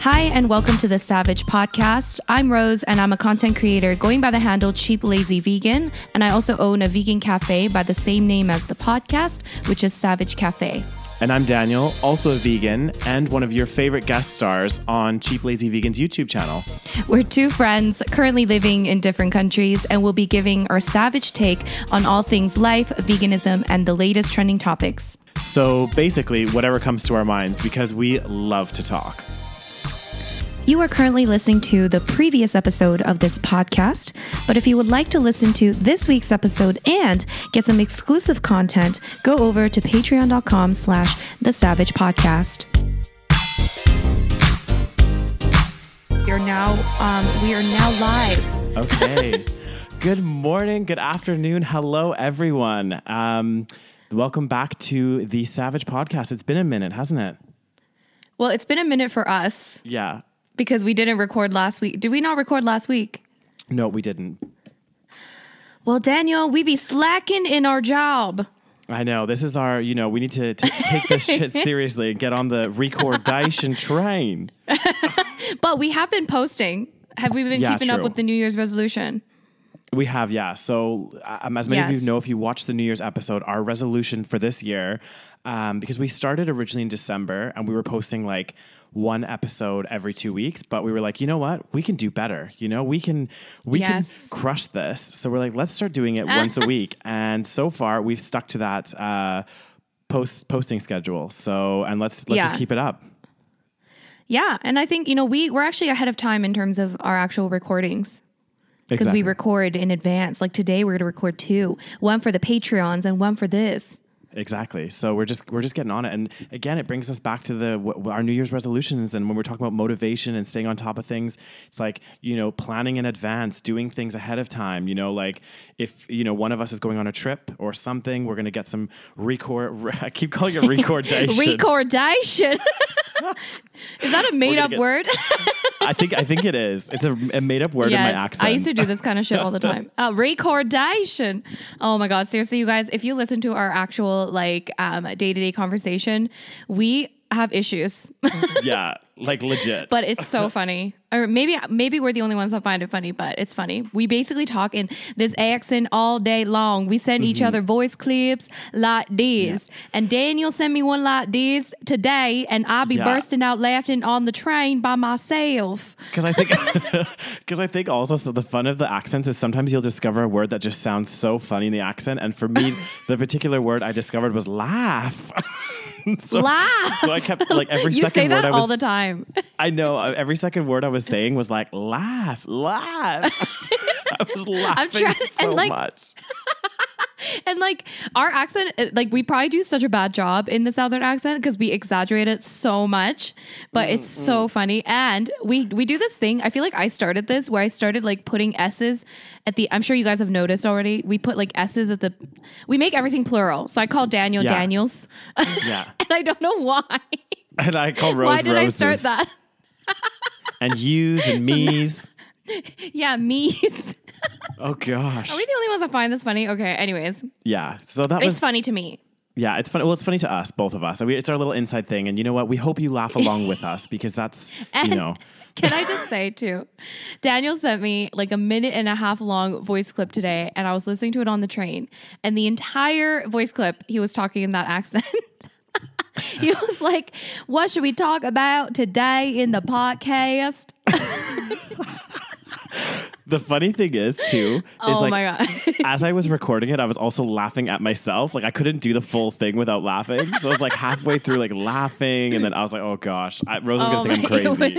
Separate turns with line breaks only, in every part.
Hi, and welcome to the Saveg Podcast. I'm Rose, and I'm a content creator going by the handle Cheap Lazy Vegan. And I also own a vegan cafe by the same name as the podcast, which is Saveg Cafe.
And I'm Daniel, also a vegan and one of your favorite guest stars on Cheap Lazy Vegan's YouTube channel.
We're two friends currently living in different countries, and we'll be giving our savage take on all things life, veganism, and the latest trending topics.
So basically, whatever comes to our minds because we love to talk.
You are currently listening to the previous episode of this podcast, but if you would like to listen to this week's episode and get some exclusive content, go over to patreon.com slash the saveg podcast. We are now um, we are now live.
Okay. good morning, good afternoon. Hello, everyone. Um, welcome back to the Saveg Podcast. It's been a minute, hasn't it?
Well, it's been a minute for us
Yeah.
Because we didn't record last week. Did we not record last week?
No, we didn't.
Well, Daniel, we be slacking in our job.
I know. This is our, you know, we need to t- take this shit seriously and get on the recordation train.
But we have been posting. Have we been
Yeah,
keeping up with the New Year's resolution?
We have, yeah. So, um, as many of you know, if you watched the New Year's episode, our resolution for this year, um, because we started originally in December and we were posting like one episode every two weeks, but we were like, you know what, we can do better. You know, we can we
Yes.
can crush this. So we're like, let's start doing it once a week. And so far, we've stuck to that uh, post posting schedule. So, and let's let's just keep it up.
Yeah, and I think you know we we're actually ahead of time in terms of our actual recordings because we record in advance. Like today, we're going to record two, one for the Patreons and one for this.
Exactly. So we're just we're just getting on it, and again, it brings us back to the w- our New Year's resolutions. And when we're talking about motivation and staying on top of things, it's like you know planning in advance, doing things ahead of time. You know, like if you know one of us is going on a trip or something, we're gonna get some record. I keep calling it recordation.
Recordation. Is that a made up
get-
word?
I think I think it is. It's a, a made up word in my accent.
I used to do this kind of shit all the time. Uh, recordation. Oh my god, seriously, you guys, if you listen to our actual like day to day conversation, we have issues,
yeah, like legit.
but it's so funny. Or maybe maybe we're the only ones that find it funny, but it's funny. We basically talk in this accent all day long. We send
Mm-hmm.
each other voice clips like this, and Daniel sent me one like this today, and I'll be
Yeah.
bursting out laughing on the train by myself.
Because I think, because I think also, so the fun of the accents is sometimes you'll discover a word that just sounds so funny in the accent, and for me, the particular word I discovered was laugh. so,
Laugh.
So I kept like every
you
second
say that
word I was.
all the time.
I know uh, every second word I was saying was like laugh, laugh. I was laughing
trying-
so
like,
much.
and like our accent, uh, like we probably do such a bad job in the southern accent because we exaggerate it so much, but it's so funny. And we we do this thing. I feel like I started this where I started like putting s's at the. I'm sure you guys have noticed already. We put like s's at the. We make everything plural. So I call Daniel
Yeah.
Daniels,
Yeah,
and I don't know why.
and I call Rose
why did
roses
I start that?
and yous and me's.
Yeah, me's.
oh gosh,
Are we the only ones that find this funny? Okay. Anyways,
yeah. So that
it's
was
funny to me.
Yeah, it's funny. Well, it's funny to us, both of us. I mean, it's our little inside thing, and you know what? We hope you laugh along with us because that's you
And-
know.
Can I just say too? Daniel sent me like a minute and a half long voice clip today, and I was listening to it on the train. And the entire voice clip, he was talking in that accent. he was like, What should we talk about today in the podcast?
The funny thing is too is
Oh
like
my God.
as I was recording it, I was also laughing at myself. Like I couldn't do the full thing without laughing, so I was like halfway through like laughing, and then I was like, "Oh gosh, I, Rose is
Oh
gonna think I'm crazy."
it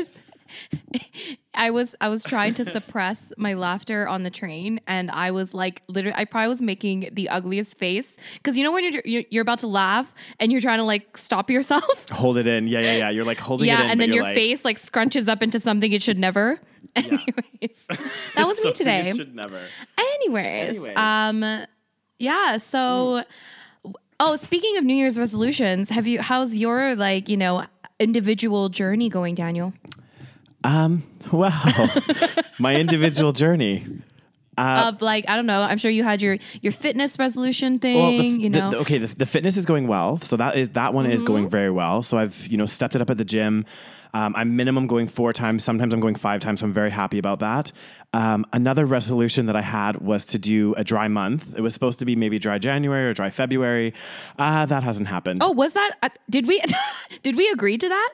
was- I was I was trying to suppress my laughter on the train, and I was like, literally, I probably was making the ugliest face because you know when you're, you're you're about to laugh and you're trying to like stop yourself.
Hold it in, yeah, yeah, yeah. You're like holding it
yeah,
in,
and then your
like,
face like scrunches up into something it should never. Anyways, that was me today.
it should never.
Anyways,
Anyways.
um, yeah. So, oh, speaking of New Year's resolutions, have you? How's your like you know individual journey going, Daniel?
Um, well, my individual journey.
of like I don't know. I'm sure you had your your fitness resolution thing.
Well, the,
you know,
the- okay, the, the fitness is going well. So that is that one is going very well. So I've you know stepped it up at the gym. Um, I'm minimum going four times. Sometimes I'm going five times. So I'm very happy about that. Um, another resolution that I had was to do a dry month. It was supposed to be maybe dry January or dry February. Uh, that hasn't happened.
oh, was that? Uh, did we did we agree to that?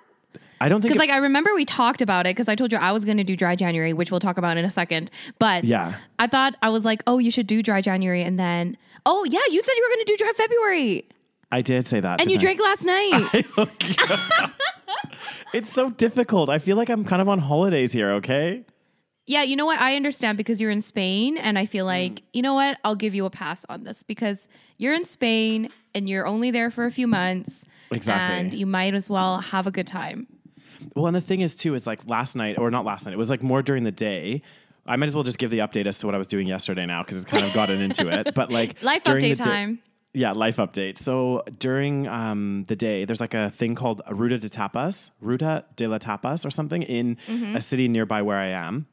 I don't think.
Because like I remember we talked about it because I told you I was going to do dry January, which we'll talk about in a second. But
Yeah.
I thought I was like, oh, you should do dry January, and then oh yeah, you said you were going to do dry February,
I did say that.
and you
I?
drank last night.
It's so difficult. I feel like I'm kind of on holidays here. Okay.
yeah, you know what? I understand because you're in Spain, and I feel
Mm.
like you know what? I'll give you a pass on this because you're in Spain and you're only there for a few months.
Exactly.
and you might as well have a good time.
Well, and the thing is too is like last night or not last night. It was like more during the day. I might as well just give the update as to what I was doing yesterday now because it's kind of gotten into it. But like
Life update
day-
time.
yeah, life update. So during um, the day, there's like a thing called Ruta de Tapas, Ruta de la Tapas or something in
Mm-hmm.
a city nearby where I am.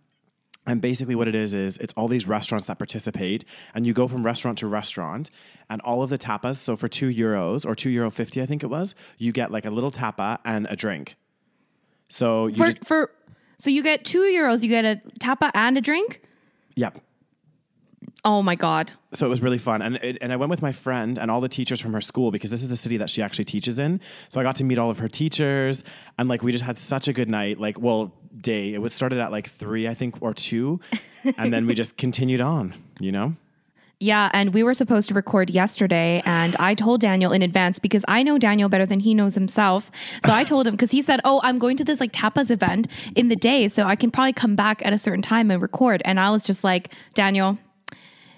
And basically, what it is is it's all these restaurants that participate, and you go from restaurant to restaurant, and all of the tapas. So for two euros or two euro fifty, I think it was, you get like a little tapa and a drink. So you
For
just
for so you get two euros, you get a tapa and a drink.
yep.
Oh my god.
so it was really fun and it, and I went with my friend and all the teachers from her school because this is the city that she actually teaches in so I got to meet all of her teachers and like we just had such a good night like well day it was started at like 3 I think or 2 and then we just continued on you know
Yeah, and we were supposed to record yesterday, and I told Daniel in advance because I know Daniel better than he knows himself. So I told him because he said, "Oh, I'm going to this like tapas event in the day, so I can probably come back at a certain time and record." And I was just like, "Daniel,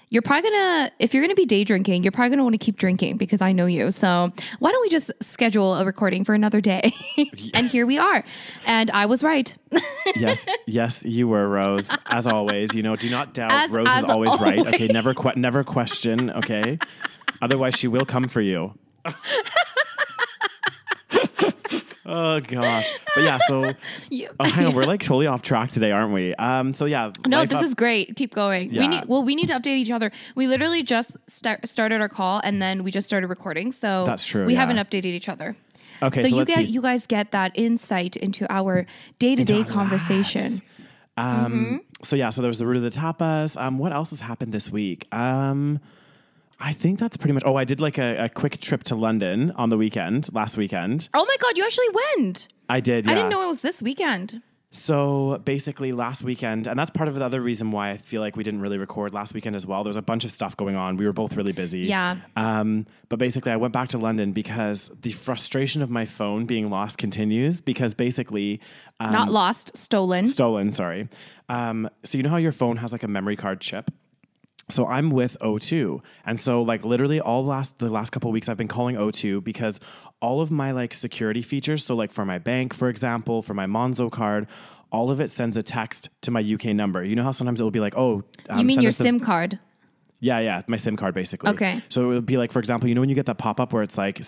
you're probably gonna if you're gonna be day drinking, you're probably gonna want to keep drinking because I know you. So why don't we just schedule a recording for another day?" and here we are, and I was right.
yes yes you were Rose as always you know do not doubt
As-
Rose
as
is always, right okay never que- never question okay otherwise she will come for you oh gosh but yeah so
You-
Oh, hang on. We're like totally off track today, aren't we? Um, so yeah.
No, this
up-
is great. Keep going.
Yeah.
We need well, we need to update each other. We literally just start, started our call and then we just started recording. So
That's true,
We
yeah.
haven't updated each other.
okay.
so
So,
you get
see.
you guys get that insight into our day to day conversation.
Um, So yeah. So there was the root of the tapas. Um, what else has happened this week? Um, I think that's pretty much. Oh, I did like a, a quick trip to London on the weekend last weekend.
Oh my god, you actually went.
I did. Yeah.
I didn't know it was this weekend.
So basically, last weekend, and that's part of the other reason why I feel like we didn't really record last weekend as well. There was a bunch of stuff going on. We were both really busy.
Yeah.
Um, but basically, I went back to London because the frustration of my phone being lost continues. Because basically, um,
Not lost, stolen.
stolen. Sorry. Um, so you know how your phone has like a memory card chip. So I'm with O2, and so like literally all last the last couple of weeks I've been calling O2 because all of my like security features. So like for my bank, for example, for my Monzo card. All of it sends a text to my UK number. You know how sometimes it will be like, "Oh, um,
you mean your SIM card?
yeah, yeah, my SIM card basically.
Okay.
So it would be like, for example, you know when you get that pop up where it's like,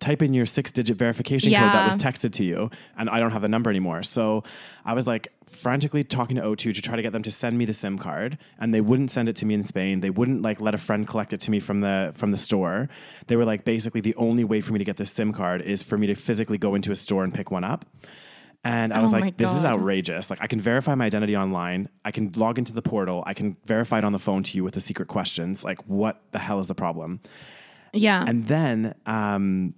type in your six digit verification code that was texted to you, and I don't have the number anymore. So I was like frantically talking to O2 to try to get them to send me the SIM card, and they wouldn't send it to me in Spain. They wouldn't like let a friend collect it to me from the from the store. They were like, basically, the only way for me to get this SIM card is for me to physically go into a store and pick one up. And I was
Oh
like, this is outrageous. Like, I can verify my identity online. I can log into the portal. I can verify it on the phone to you with the secret questions. Like, what the hell is the problem?
Yeah.
And then, um,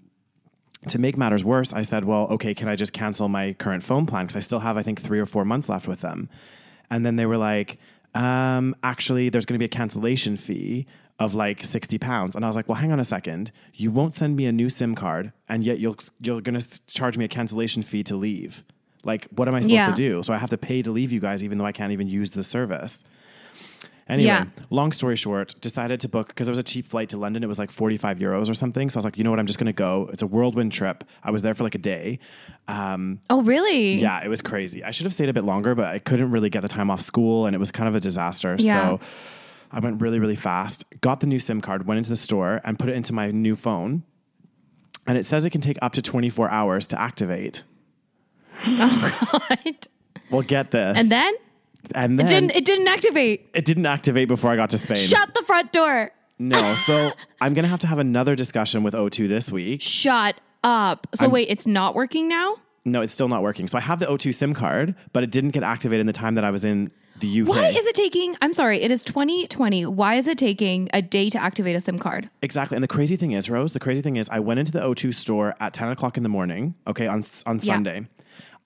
to make matters worse, I said, well, okay, can I just cancel my current phone plan? Because I still have, I think, three or four months left with them. And then they were like, um, actually, there's going to be a cancellation fee of like 60 pounds. And I was like, well, hang on a second. You won't send me a new SIM card, and yet you'll, you're going to charge me a cancellation fee to leave. Like, what am I supposed
Yeah.
to do? So I have to pay to leave you guys, even though I can't even use the service. Anyway,
Yeah.
long story short, decided to book because it was a cheap flight to London. It was like 45 euros or something. So I was like, you know what? I'm just going to go. It's a whirlwind trip. I was there for like a day. Um,
oh really?
yeah, it was crazy. I should have stayed a bit longer, but I couldn't really get the time off school and it was kind of a disaster.
Yeah.
So I went really, really fast, got the new SIM card, went into the store and put it into my new phone. And it says it can take up to 24 hours to activate.
Oh god.
Well, get this.
And then
And then
It didn't. It didn't activate.
it didn't activate before I got to Spain.
Shut the front door.
No, so I'm gonna have to have another discussion with O2 this week.
Shut up. So wait, it's not working now.
No, it's still not working. So I have the O2 SIM card, but it didn't get activated in the time that I was in the UK.
Why is it taking? I'm sorry. It is 2020. Why is it taking a day to activate a SIM card?
Exactly. And the crazy thing is, Rose, the crazy thing is, I went into the O2 store at 10 o'clock in the morning, okay, on, on Sunday.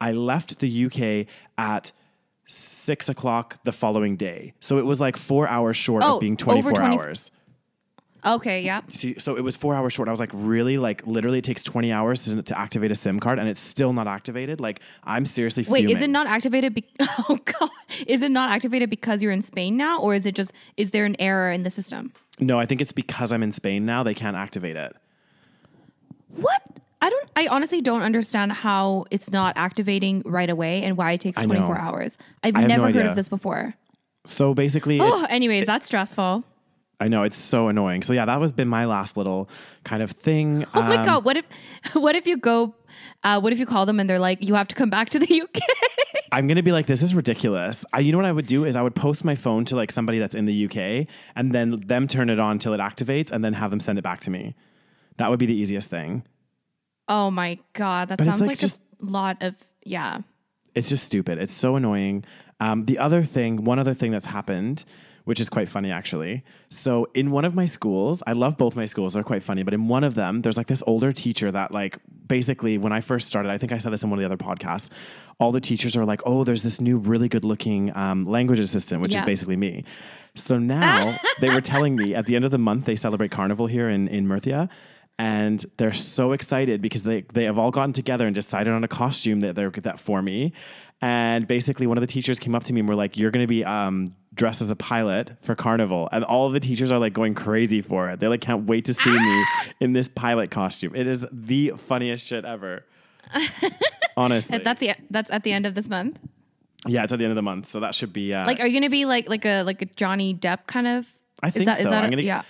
I left the UK at six o'clock the following day. So it was like four hours short
Oh,
of being 24
20
hours.
Okay. Yeah.
See, so it was four hours short. I was like, really? Like, literally, it takes 20 hours to, to activate a SIM card and it's still not activated? Like, I'm seriously
Wait,
fuming.
is it not activated? Be- oh God, is it not activated because you're in Spain now, or is it just is there an error in the system?
No, I think it's because I'm in Spain now. They can't activate it.
What? I don't. I honestly don't understand how it's not activating right away and why it takes 24 hours. I've
have no
never heard
idea.
of this before.
So basically, it-
Oh, anyways, that's stressful.
I know it's so annoying. So yeah, that was been my last little kind of thing.
Oh my
Um,
god, what if what if you go uh, what if you call them and they're like, you have to come back to the UK?
I'm gonna be like, this is ridiculous. I, you know what I would do is I would post my phone to like somebody that's in the UK, and then them turn it on till it activates, and then have them send it back to me. That would be the easiest thing.
Oh my god, that
But
sounds
like
like,
just-
a lot of yeah.
It's just stupid. It's so annoying. Um, the other thing, one other thing that's happened, which is quite funny actually. So in one of my schools, I love both my schools. They're quite funny, but in one of them, there's like this older teacher that like basically when I first started, I think I said this in one of the other podcasts. All the teachers are like, "Oh, there's this new really good looking um, language assistant," which is basically me. So now they were telling me at the end of the month they celebrate Carnival here in in Murcia. And they're so excited because they, they have all gotten together and decided on a costume that they're that for me. And basically, one of the teachers came up to me and were like, "You're going to be um, dressed as a pilot for Carnival." And all of the teachers are like going crazy for it. They like can't wait to see me in this pilot costume. It is the funniest shit ever. Honestly,
That's the that's at the end of this month.
yeah, it's at the end of the month, so that should be uh,
Like, are you gonna be like like a like a Johnny Depp kind of?
I
is
think
that,
so.
Is that
I'm
a-
gonna
yeah.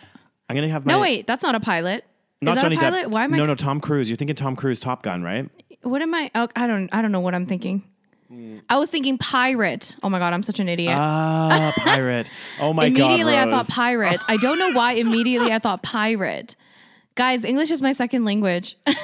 I'm gonna have my
No, wait, that's not a pilot.
Not Johnny? Depp.
Why am I?
No, no, Tom Cruise. You're thinking Tom Cruise, Top Gun, right?
What am I? Oh, I don't. I don't know what I'm thinking. I was thinking pirate. Oh my god, I'm such an idiot.
Ah, pirate. Oh my god.
immediately, I thought pirate. I don't know why. Immediately, I thought pirate. Guys, English is my second language.
Oh,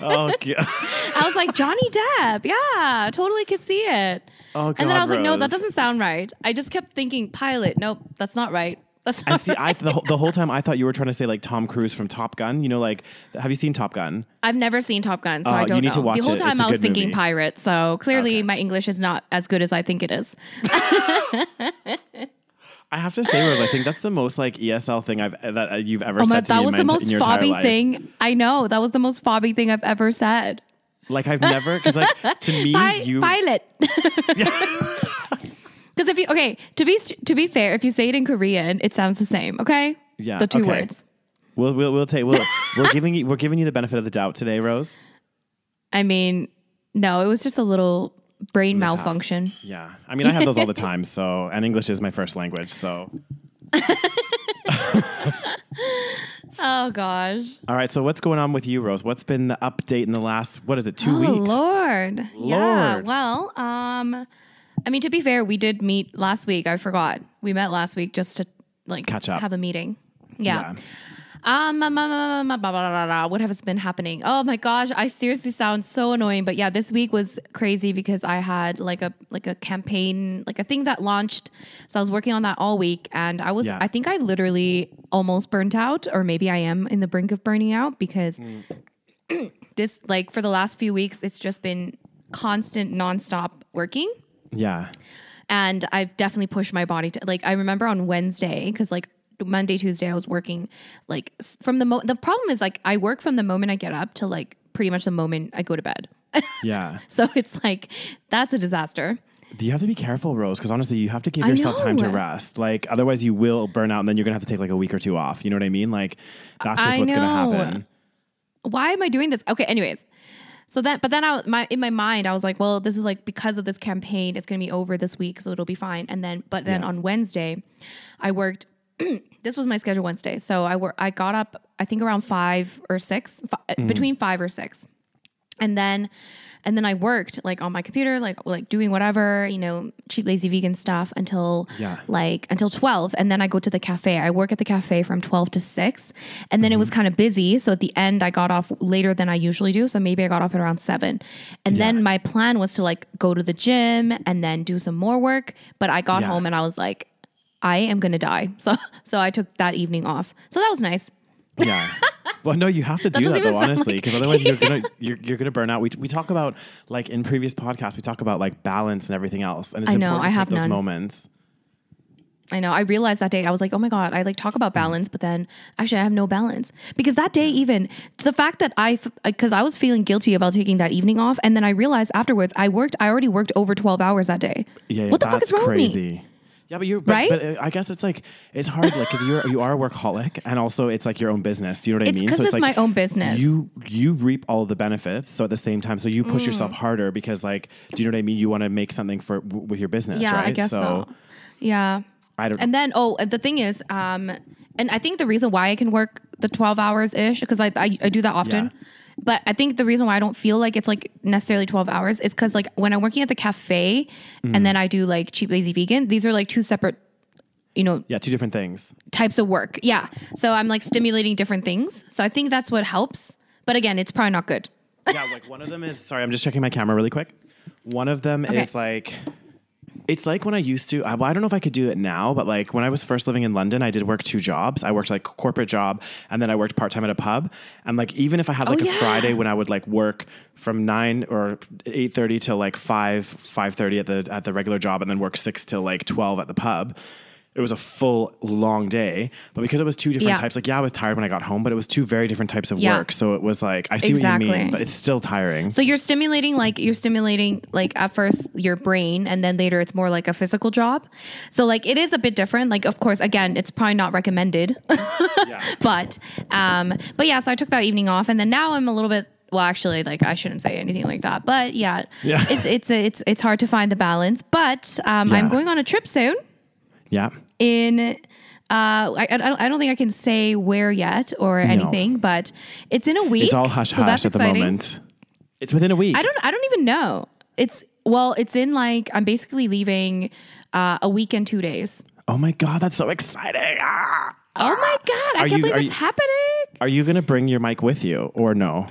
God.
I was like Johnny Depp. Yeah, totally could see it.
Oh, god.
and then I was like, no, that doesn't sound right. I just kept thinking pilot. Nope, that's not right. That's
And see,
right.
I the, whole- the whole time I thought you were trying to say like Tom Cruise from Top Gun. You know, like have you seen Top Gun?
I've never seen Top Gun, so
Oh,
I don't you
need
know.
to watch
the whole
it.
time I was thinking
movie.
pirate, so clearly
Okay.
my English is not as good as I think it is.
I have to say, Rose, I think that's the most like ESL thing I've that uh, you've ever
Oh my,
said to
that was the
my,
most
in your entire
fobby thing. I know that was the most fobby thing I've ever said.
Like I've never because like to me
Pi-
you
pilot. Because if you okay, to be to be fair, if you say it in Korean, it sounds the same. Okay.
Yeah,
The two
okay.
words.
we'll we'll, we'll take we'll, we're giving you we're giving you the benefit of the doubt today, Rose.
I mean, no, it was just a little brain
Mishap.
malfunction.
Yeah, I mean I have those all the time. So and English is my first language. So
Oh gosh.
all right. So what's going on with you, Rose? What's been the update in the last what is it two
oh
weeks?
Lord. Yeah. Well, um, I mean, to be fair, we did meet last week. I forgot we met last week just to like
Catch up.
have a meeting. Yeah. Um, um, um, um, um, blah, blah, blah, what has been happening? Oh my gosh, I seriously sound so annoying. But yeah, this week was crazy because I had like a like a campaign, like a thing that launched. So I was working on that all week, and I was
Yeah.
I think I literally almost burnt out, or maybe I am in the brink of burning out because this like for the last few weeks, it's just been constant nonstop working
Yeah.
and I've definitely pushed my body to like I remember on Wednesday because like Monday Tuesday I was working like from the mo- the problem is like I work from the moment I get up to like pretty much the moment I go to bed
Yeah.
so it's like that's a disaster
You have to be careful, Rose, because honestly, you have to give yourself time to rest. Like, otherwise, you will burn out, and then you're gonna have to take like a week or two off. You know what I mean? Like, that's just
I
what's gonna happen.
why am I doing this okay anyways so that but then I my in my mind I was like well this is like because of this campaign it's going to be over this week so it'll be fine and then but then
Yeah.
on Wednesday I worked this was my schedule Wednesday so I wor- I got up I think around 5 or 6 fi-
Mm-hmm.
between 5 or 6 and then and then I worked like on my computer, like like doing whatever, you know, cheap lazy vegan stuff until
Yeah.
like until 12 and then I go to the cafe. I work at the cafe from 12 to 6 and then it
Mm-hmm.
was kind of busy, so at the end I got off later than I usually do, so maybe I got off at around 7. And then my plan was to like go to the gym and then do some more work, but I got
Yeah.
home and I was like I am going to die. So so I took that evening off. So that was nice.
Yeah. Well, no, you have to do
doesn't
that though, honestly,
like-
because otherwise you're gonna you're, you're gonna burn out. We, we talk about like in previous podcasts, we talk about like balance and everything else, and it's
I know,
important
I
to
have
take those
none.
moments.
I know. I realized that day. I was like, "Oh my god!" I like talk about mm-hmm. balance, but then actually, I have no balance because that day, even the fact that I, because I was feeling guilty about taking that evening off, and then I realized afterwards, I worked. I already worked over twelve hours that day.
Yeah,
what the fuck is wrong with me?
Yeah, but you're but,
Right?
But uh, I guess it's like it's hard, like because you're you are a workaholic, and also it's like your own business. Do you know what I mean?
It's
I mean?
'cause it's
like
my own business.
You you reap all of the benefits, so at the same time, so you push yourself
Mm.
harder because like, do you know what I mean? You want to make something for w- with your business,
Yeah,
right?
I guess so. Yeah.
I don't.
And then, oh, the thing is, um, and I think the reason why I can work the 12 hours ish, because I, I, I do that often.
Yeah.
But I think the reason why I don't feel like it's like necessarily 12 hours is because like when I'm working at the cafe
Mm.
and then I do like cheap, lazy vegan, these are like two separate, you know,
yeah, two different things.
types of work. Yeah. So I'm like stimulating different things. So I think that's what helps. But again, it's probably not good.
yeah, like one of them is sorry, I'm just checking my camera really quick. One of them
Okay.
is like it's like when I used to. I, well, I don't know if I could do it now, but like when I was first living in London, I did work two jobs. I worked like corporate job, and then I worked part time at a pub. And like even if I had oh, like a
Oh, yeah.
Friday when I would like work from nine or eight thirty till like five five thirty at the at the regular job, and then work six till like twelve at the pub. It was a full long day, but because it was two different
Yeah.
types, like yeah, I was tired when I got home, but it was two very different types of
Yeah.
work. So it was like I see what you mean, but it's still tiring.
So you're stimulating like you're stimulating like at first your brain and then later it's more like a physical job. So like it is a bit different. Like of course again it's probably not recommended. but um but yeah, so I took that evening off and then now I'm a little bit well actually like I shouldn't say anything like that. But yeah,
Yeah.
it's it's it's it's hard to find the balance. But um I'm going on a trip soon
yeah.
In uh I, I don't I don't think I can say where yet or anything, but it's in a week.
It's all hush
so
hush at the
exciting.
moment. It's within a week.
I don't I don't even know. It's well, it's in like I'm basically leaving uh, a week and two days.
oh my god, that's so exciting! Ah!
Oh my god, I
Are
can't
you-
believe it's
you-
happening.
Are you gonna bring your mic with you or no?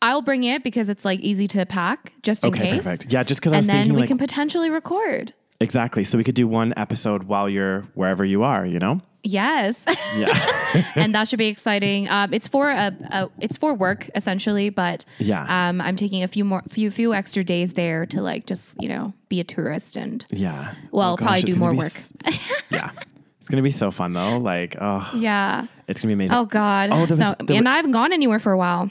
I'll bring it because it's like easy to pack just in
Okay,
case.
perfect. Yeah, just because I
And then
thinking
we
like
can potentially record.
Exactly, so we could do one episode while you're wherever you are. You know?
Yes.
Yeah.
and that should be exciting. Um, it's for a, a it's for work essentially, but
Yeah.
um, I'm taking a few more few few extra days there to like just you know be a tourist and
yeah.
Well,
Oh
probably do more work.
s- yeah. It's gonna be so fun though. Like, oh,
yeah.
it's gonna be amazing.
Oh God.
Oh, was-
so,
there
and I haven't gone anywhere for a while.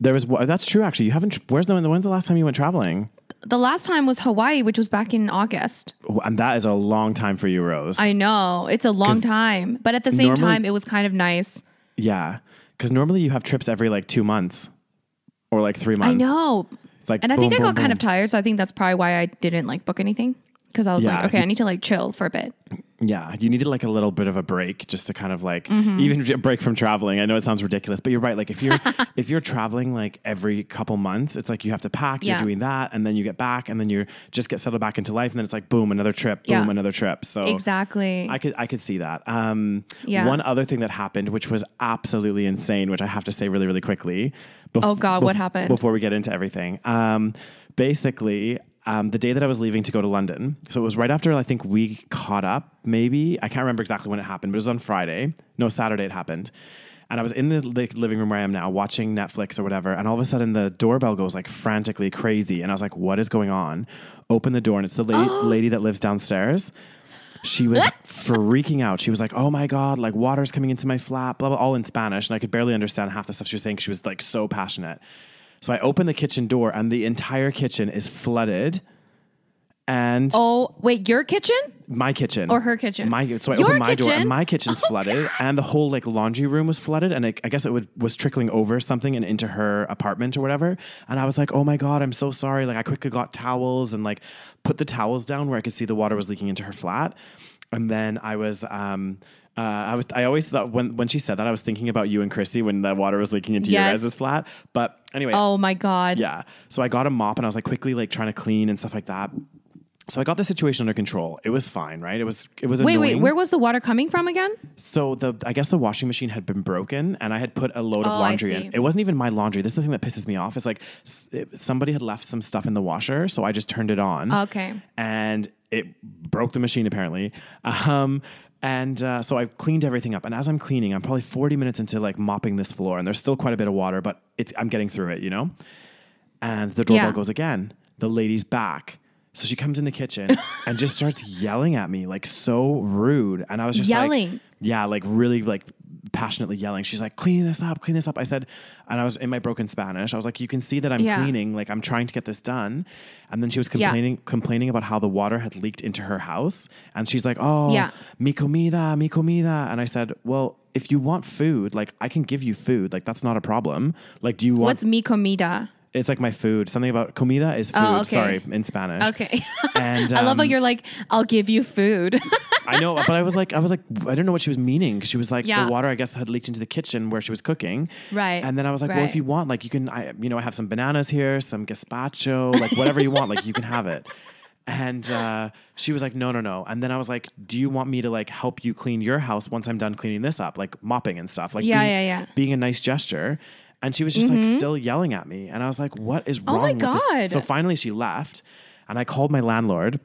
There was that's true actually. You haven't. Where's the when's the last time you went traveling?
The last time was Hawaii, which was back in August.
And that is a long time for you, Rose.
I know it's a long time, but at the same
normally-
time, it was kind of nice.
yeah, because normally you have trips every like two months or like three months.
I know,
It's like,
and I
boom,
think I
boom,
got kind of tired, so I think that's probably why I didn't like book anything because I was
Yeah,
like, okay,
you-
I need to like chill for a bit.
Yeah, you needed like a little bit of a break just to kind of like
Mm-hmm.
even a break from traveling. I know it sounds ridiculous, but you're right. Like if you're if you're traveling like every couple months, it's like you have to pack.
Yeah.
You're doing that, and then you get back, and then you just get settled back into life, and then it's like boom, another trip, boom,
Yeah.
another trip. So
Exactly.
I could I could see that. Um,
Yeah.
One other thing that happened, which was absolutely insane, which I have to say really really quickly. bef-
Oh, God, what happened?
Before we get into everything, um, basically. Um, the day that I was leaving to go to London, so it was right after I think we caught up. Maybe I can't remember exactly when it happened, but it was on Friday. No, Saturday it happened. And I was in the living room where I am now, watching Netflix or whatever. And all of a sudden, the doorbell goes like frantically crazy, and I was like, "What is going on?" Open the door, and it's the la- lady that lives downstairs she was freaking out. She was like, "Oh my god, like water's coming into my flat," blah blah, all in Spanish, and I could barely understand half the stuff she was saying. She was like so passionate. So I open the kitchen door, and the entire kitchen is flooded. And
oh wait, your kitchen?
my kitchen
Or her kitchen?
My so I
Your
opened my door, and my kitchen's
Oh,
flooded, and the whole like laundry room was flooded, and it, I guess it would, was trickling over something and into her apartment or whatever. And I was like, "Oh my god, I'm so sorry!" Like I quickly got towels and like put the towels down where I could see the water was leaking into her flat. And then I was. Um, uh, I was. I always thought when when she said that, I was thinking about you and Chrissy when the water was leaking into
Yes.
your guys' flat. But anyway,
Oh my god.
yeah. So I got a mop and I was like quickly like trying to clean and stuff like that. So I got the situation under control. It was fine, right? It was it was
Wait,
annoying.
wait. Where was the water coming from again?
So the I guess the washing machine had been broken, and I had put a load of
Oh, I
laundry in. It wasn't even my laundry. This is the thing that pisses me off. It's like s- it- somebody had left some stuff in the washer, so I just turned it on.
Okay.
and it broke the machine apparently. Um, and uh, so I cleaned everything up. And as I'm cleaning, I'm probably 40 minutes into like mopping this floor, and there's still quite a bit of water, but it's I'm getting through it, you know. And the doorbell
Yeah.
goes again. The lady's back. So she comes in the kitchen and just starts yelling at me, like so rude. And I was just
Yelling?
like, yeah, like really like passionately yelling. She's like, clean this up, clean this up. I said, and I was in my broken Spanish. I was like, you can see that I'm
Yeah.
cleaning, like I'm trying to get this done. And then she was
Yeah.
complaining, complaining about how the water had leaked into her house. And she's like, oh,
Yeah.
mi comida, mi comida. And I said, well, if you want food, like I can give you food. Like that's not a problem. Like, do you want?
What's mi comida?
It's like my food. Something about comida is food.
Oh, okay.
Sorry, in Spanish.
Okay.
And
I love how
um,
you're like, I'll give you food.
I know, but I was like, I was like, I didn't know what she was meaning. 'cause She was like,
Yeah.
the water, I guess, had leaked into the kitchen where she was cooking.
Right,
And then I was like, well, if you want, like, you can, I, you know, I have some bananas here, some gazpacho, like whatever you want, like, you can have it. And uh, she was like, no, no, no. And then I was like, do you want me to like help you clean your house once I'm done cleaning this up, like mopping and stuff, like
Yeah,
being,
yeah, yeah.
being a nice gesture. And she was just like mm-hmm. still yelling at me, and I was like, "What is
oh
wrong Oh wrong?"
my
with this?
God.
So finally, she left, and I called my landlord,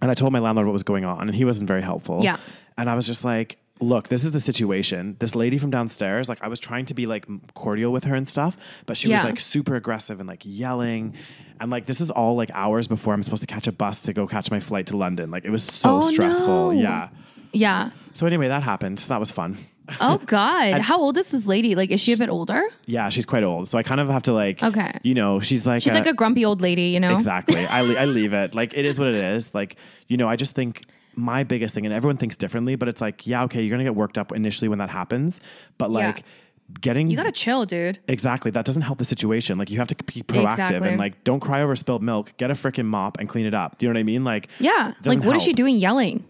and I told my landlord what was going on, and he wasn't very helpful.
Yeah.
And I was just like, look, this is the situation. This lady from downstairs, like, I was trying to be like cordial with her and stuff, but she was like super aggressive and like yelling. And like, this is all like hours before I'm supposed to catch a bus to go catch my flight to London. Like, it was so
Oh,
stressful.
no.
Yeah.
yeah.
So, anyway, that happened. So, that was fun.
Oh God. How old is this lady? Like, is she a bit older?
Yeah, she's quite old. So, I kind of have to like,
Okay.
you know, she's like,
She's like a grumpy old lady, you know?
Exactly. I, le- I leave it. Like, it is what it is. Like, you know, I just think my biggest thing, and everyone thinks differently, but it's like, yeah, okay, you're going to get worked up initially when that happens. But
Yeah.
like, getting.
You gotta chill, dude.
Exactly. That doesn't help the situation. Like, you have to be proactive
Exactly.
and like, don't cry over spilled milk. Get a freaking mop and clean it up. Do you know what I mean? Like,
Yeah.
doesn't
Like, what is she
help.
doing yelling?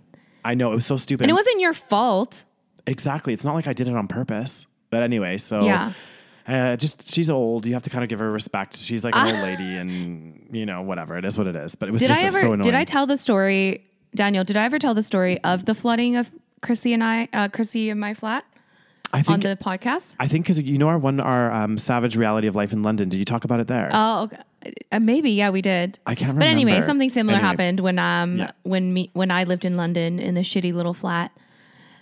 I know. It was so stupid.
And it wasn't your fault.
Exactly. It's not like I did it on purpose. But anyway, so
Yeah.
uh, just she's old. You have to kind of give her respect. She's like an old lady, and you know whatever. It is what it is. But it was
Did
just
I ever?
so annoying.
did I tell the story, Daniel? Did I ever tell the story of the flooding of Chrissy and I, uh, Chrissy and my flat
I think, on
the podcast?
I think because you know our one our um, savage reality of life in London. Did you talk about it there?
Oh, okay. Uh, maybe yeah, we did.
I can't Remember.
But anyway, something similar
Anyway.
happened when um
Yeah.
when me when I lived in London in the shitty little flat.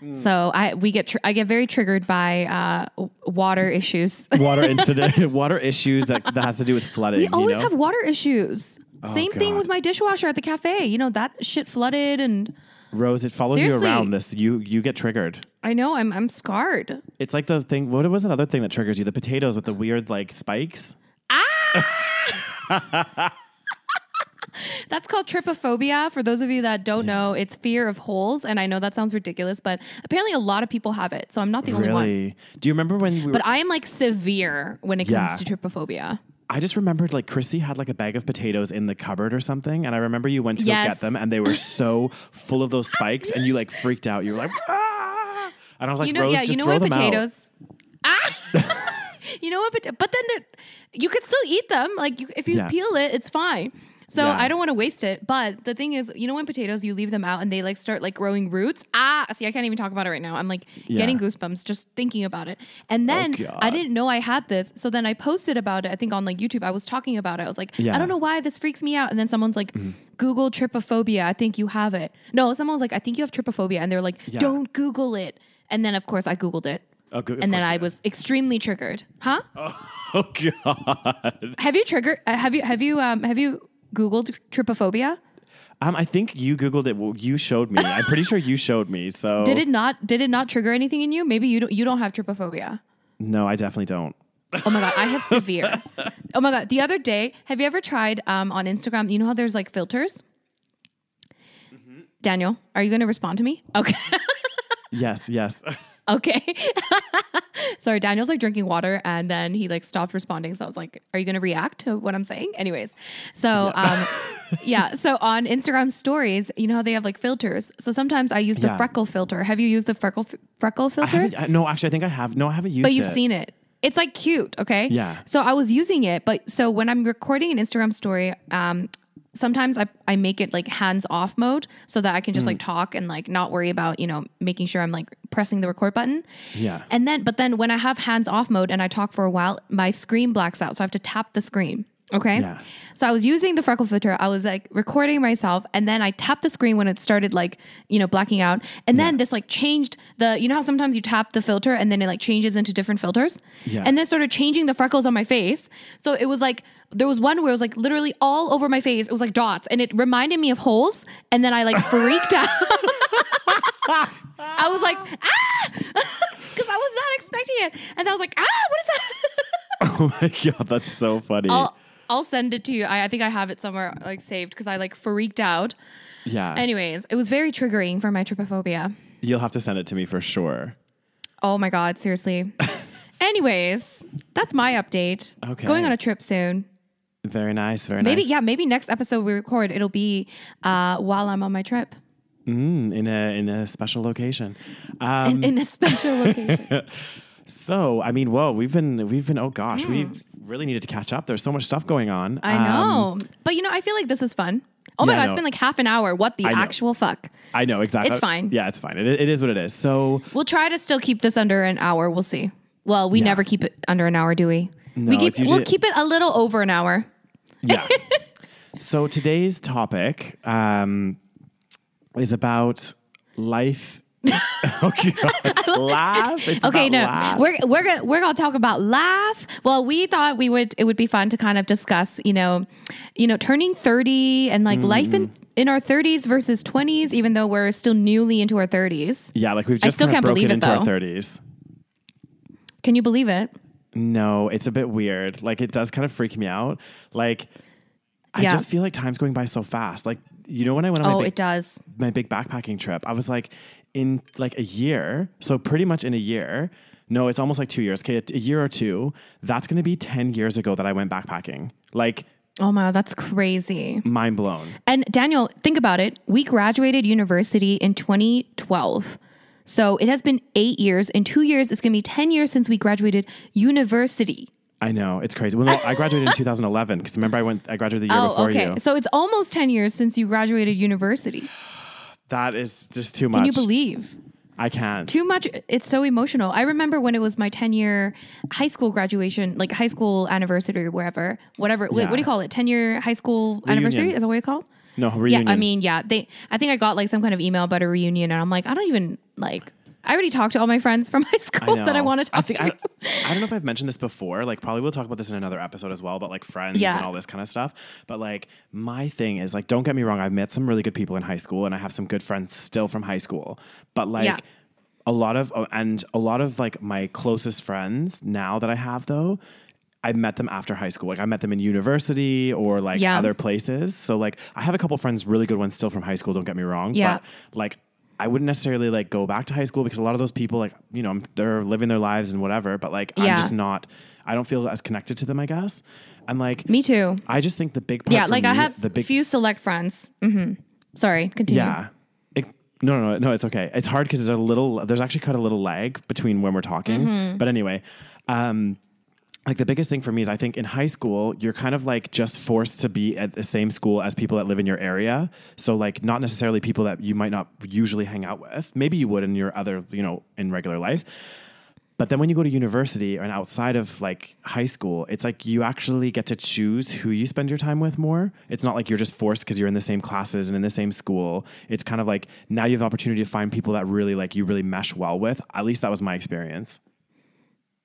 Hmm.
So I we get tr- I get very triggered by uh, water issues.
water incident, water issues that that has to do with flooding.
we always
you know?
have water issues. Same thing with my dishwasher at the cafe. You know that shit flooded, and
Rose. It follows
Seriously.
you around. This you you get triggered.
I know I'm I'm scarred.
It's like the thing. What was another thing that triggers you? The potatoes with the weird like spikes.
That's called trypophobia. For those of you that don't know, it's fear of holes. And I know that sounds ridiculous, but apparently a lot of people have it. So I'm not the only one.
Really? Do you remember when we were?
But I am like severe when it comes to trypophobia.
I just remembered like Chrissy had like a bag of potatoes in the cupboard or something, and I remember you went to go get them, and they were so full of those spikes, and you like freaked out. You were like, ah! and I was like,
You know,
Rose,
yeah,
just
you know
throw
what
them out.
potatoes. Ah, you know what? But then you could still eat them. Like you, if you
Yeah.
peel it, it's fine. So
Yeah.
I don't want to waste it. But the thing is, you know, when potatoes, you leave them out and they like start like growing roots. Ah, see, I can't even talk about it right now. I'm like getting
Yeah. Oh,
goosebumps just thinking about it. And then
God.
I didn't know I had this. So then I posted about it. I think on like YouTube, I was talking about it. I was like,
Yeah.
I don't know why this freaks me out. And then someone's like, Google trypophobia. I think you have it. No, someone was like, I think you have trypophobia. And they're like, don't Google it. And then of course I Googled it.
Oh,
and then I was extremely triggered. Huh?
Oh god.
Have you triggered? Uh, have you have you um have you Googled trypophobia?
Um, I think you googled it. Well, you showed me. I'm pretty sure you showed me. So
Did it not? Did it not trigger anything in you? Maybe you don't. You don't have trypophobia.
No, I definitely don't.
Oh my god, I have severe. Oh my god, the other day, have you ever tried um on Instagram? You know how there's like filters. Daniel, are you going to respond to me? Okay.
Yes, yes.
Okay. Sorry, Daniel's like drinking water and then he like stopped responding. So I was like, are you going to react to what I'm saying? Anyways. So, um, yeah. So on Instagram stories, you know how they have like filters. So sometimes I use the
Yeah.
freckle filter. Have you used the freckle, freckle filter?
haven't- I- no, actually, I think I have. No, I haven't used it.
but you've
it.
seen it. It's like cute, okay?
Yeah.
So I was using it, but so when I'm recording an Instagram story, um, sometimes I, I make it like hands off mode so that I can just mm. like talk and like not worry about, you know, making sure I'm like pressing the record button.
Yeah.
And then, but then when I have hands off mode and I talk for a while, my screen blacks out. So I have to tap the screen. Okay.
Yeah.
So I was using the freckle filter. I was like recording myself and then I tapped the screen when it started like, you know, blacking out. And then this like changed the, you know how sometimes you tap the filter and then it like changes into different filters?
Yeah.
And then started changing the freckles on my face. So it was like, there was one where it was like literally all over my face. It was like dots and it reminded me of holes. And then I like freaked out. I was like, ah, because I was not expecting it. And I was like, ah, what is that?
Oh my god, that's so funny.
I'll, I'll send it to you. I, I think I have it somewhere like saved because I like freaked out.
yeah.
Anyways, it was very triggering for my trypophobia.
You'll have to send it to me for sure.
Oh my God, seriously. Anyways, that's my update.
Okay.
Going on a trip soon.
Very nice. Very
Maybe,
nice.
Maybe yeah, maybe next episode we record, it'll be uh, while I'm on my trip
Mm, in a in a special location. Um,
in, in a special location.
so I mean, whoa, we've been we've been oh gosh, we really needed to catch up. There's so much stuff going on.
I
Um,
know. but you know, I feel like this is fun. Oh my
Yeah, I
God, it's been like half an hour. What the actual fuck?
I know exactly.
It's fine.
Yeah, it's fine. It, it is what it is. So
We'll try to still keep this under an hour. We'll see. Well, we
Yeah.
never keep it under an hour, do we?
No,
we keep,
usually-
we'll keep it a little over an hour.
yeah. so today's topic um, is about life. God. laugh. It's
Okay,
about
no,
laugh.
we're we're gonna we're gonna talk about laugh. Well, we thought we would it would be fun to kind of discuss, you know, you know, turning thirty and like mm-hmm. life in in our thirties versus twenties, even though we're still newly into our thirties.
yeah, like we've just
still can't
broken
believe it,
into our
though.
thirties.
Can you believe it?
No, it's a bit weird. Like it does kind of freak me out. Like I
Yeah.
just feel like time's going by so fast. Like you know when I went on
Oh,
my big,
it does.
my big backpacking trip, I was like in like a year, so pretty much in a year. No, it's almost like two years. Okay, a, a year or two. That's going to be ten years ago that I went backpacking. Like
Oh my, god, that's crazy.
mind blown.
And Daniel, think about it. We graduated university in 2012. So it has been eight years. In two years, it's going to be 10 years since we graduated university.
I know it's crazy. Well, no, I graduated in 2011 because remember I went. I graduated the year oh, before you.
Oh, So it's almost 10 years since you graduated university.
That is just too much.
Can you believe?
I can't.
Too much. It's so emotional. I remember when it was my 10 year high school graduation, like high school anniversary or wherever, whatever. Wait,
Yeah.
what do you call it? 10 year high school anniversary? Is that what you call it?
no reunion.
Yeah, I mean, yeah. They I think I got like some kind of email about a reunion and I'm like, I don't even like I already talked to all my friends from high school that I want to talk
I think
to.
I, I don't know if I've mentioned this before. Like, probably we'll talk about this in another episode as well. But like friends
Yeah.
and all this kind of stuff. But like, my thing is like, don't get me wrong. I've met some really good people in high school, and I have some good friends still from high school. But like.
Yeah.
A lot of oh, and a lot of like my closest friends now that I have though, I met them after high school. Like I met them in university or like
Yeah.
other places. So like I have a couple friends, really good ones still from high school. Don't get me wrong.
Yeah.
But like I wouldn't necessarily like go back to high school because a lot of those people like you know they're living their lives and whatever. But like I'm just not. I don't feel as connected to them. I guess. And like
Me too.
I just think the big part
Yeah, like I have
the big
few select friends. Mm-hmm. Sorry, continue.
yeah. It, no, no, no, no, it's okay. It's hard because there's a little, there's actually quite a little lag between when we're talking.
Mm-hmm.
But anyway, um, like the biggest thing for me is I think in high school, you're kind of like just forced to be at the same school as people that live in your area. So, like, not necessarily people that you might not usually hang out with. Maybe you would in your other, you know, in regular life. But then when you go to university and outside of like high school, it's like you actually get to choose who you spend your time with more. It's not like you're just forced because you're in the same classes and in the same school. It's kind of like now you have the opportunity to find people that really like you really mesh well with. At least that was my experience.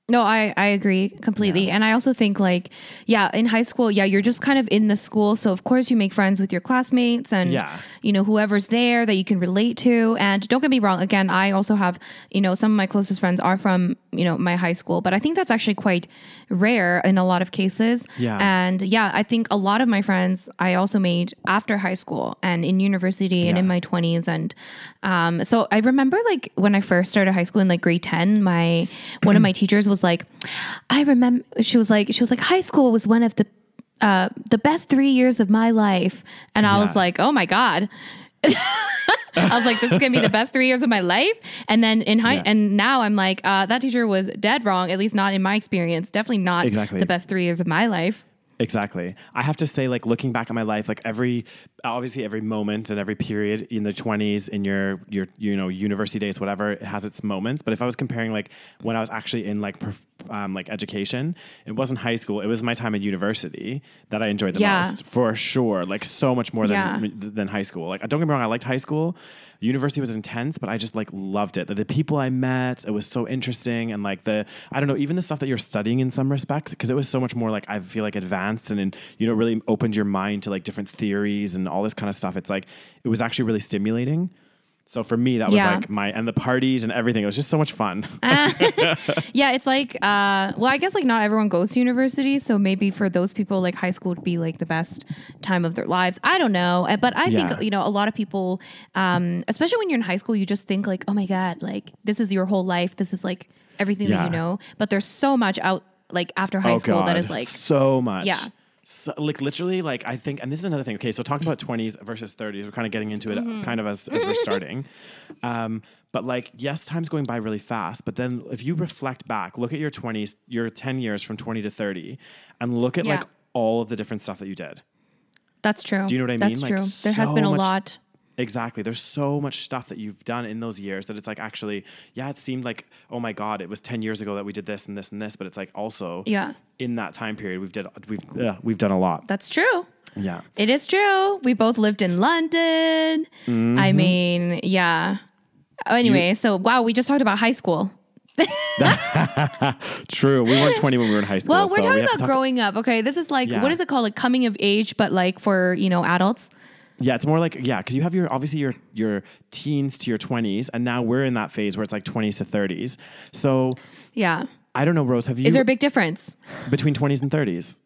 No, I, I agree completely. And I also think like, yeah, in high school, yeah, you're just kind of in the school. So of course you make friends with your classmates and
Yeah.
you know, whoever's there that you can relate to. And don't get me wrong, again, I also have, you know, some of my closest friends are from, you know, my high school, but I think that's actually quite rare in a lot of cases.
Yeah.
And yeah, I think a lot of my friends I also made after high school and in university and in my 20s. And um, so I remember like when I first started high school in like grade 10, my one of my teachers was like, I remember she was like, she was like, high school was one of the uh, the best three years of my life. And I was like, oh my God. I was like, this is gonna be the best three years of my life. And then in high,
Yeah.
and now I'm like, uh, that teacher was dead wrong. At least not in my experience. Definitely not
Exactly.
the best three years of my life.
Exactly. I have to say, like looking back at my life, like every obviously every moment and every period in the twenties, in your your you know university days, whatever, it has its moments. But if I was comparing like when I was actually in like perf- um, like education, it wasn't high school. It was my time at university that I enjoyed the
Yeah.
most for sure. Like so much more than
Yeah.
than high school. Like don't get me wrong, I liked high school. University was intense, but I just like loved it. The, the people I met, it was so interesting, and like the I don't know, even the stuff that you're studying in some respects, because it was so much more like I feel like advanced and, and you know really opened your mind to like different theories and all this kind of stuff. It's like it was actually really stimulating. So for me, that was
Yeah.
like my and the parties and everything. It was just so much fun.
Yeah, it's like, uh, well, I guess like not everyone goes to university, so maybe for those people, like high school would be like the best time of their lives. I don't know, Uh, but I
Yeah.
think you know a lot of people, um, especially when you're in high school, you just think like, oh my god, like this is your whole life. This is like everything that you know. But there's so much out like after high school that is like,
so much.
Yeah.
So, like literally, like I think, and this is another thing. Okay, so talking about twenties versus thirties, we're kind of getting into it,
Mm-hmm.
kind of as as we're starting. Um, but like, yes, time's going by really fast. But then, if you reflect back, look at your twenties, your ten years from twenty to thirty, and look at
Yeah.
like all of the different stuff that you did.
that's true.
Do you know what I
That's
mean? Like,
true. there has been a
much-
lot.
Exactly. There's so much stuff that you've done in those years that it's like actually, yeah, it seemed like, oh my God, it was 10 years ago that we did this and this and this, but it's like also
Yeah.
in that time period we've did we've yeah, we've done a lot.
That's true.
Yeah.
It is true. We both lived in London.
Mm-hmm.
I mean, yeah. Anyway, so wow, we just talked about high school.
True. We weren't 20 when we were in high school.
Well, we're
so we
talking
to
about
talk-
growing up. Okay, this is like
Yeah.
what is it called? Like coming of age, but like for you know adults.
Yeah, it's more like yeah, because you have your obviously your your teens to your 20s, and now we're in that phase where it's like 20s to 30s. So
Yeah.
I don't know, Rose. Have you
Is there a big difference?
between 20s and 30s?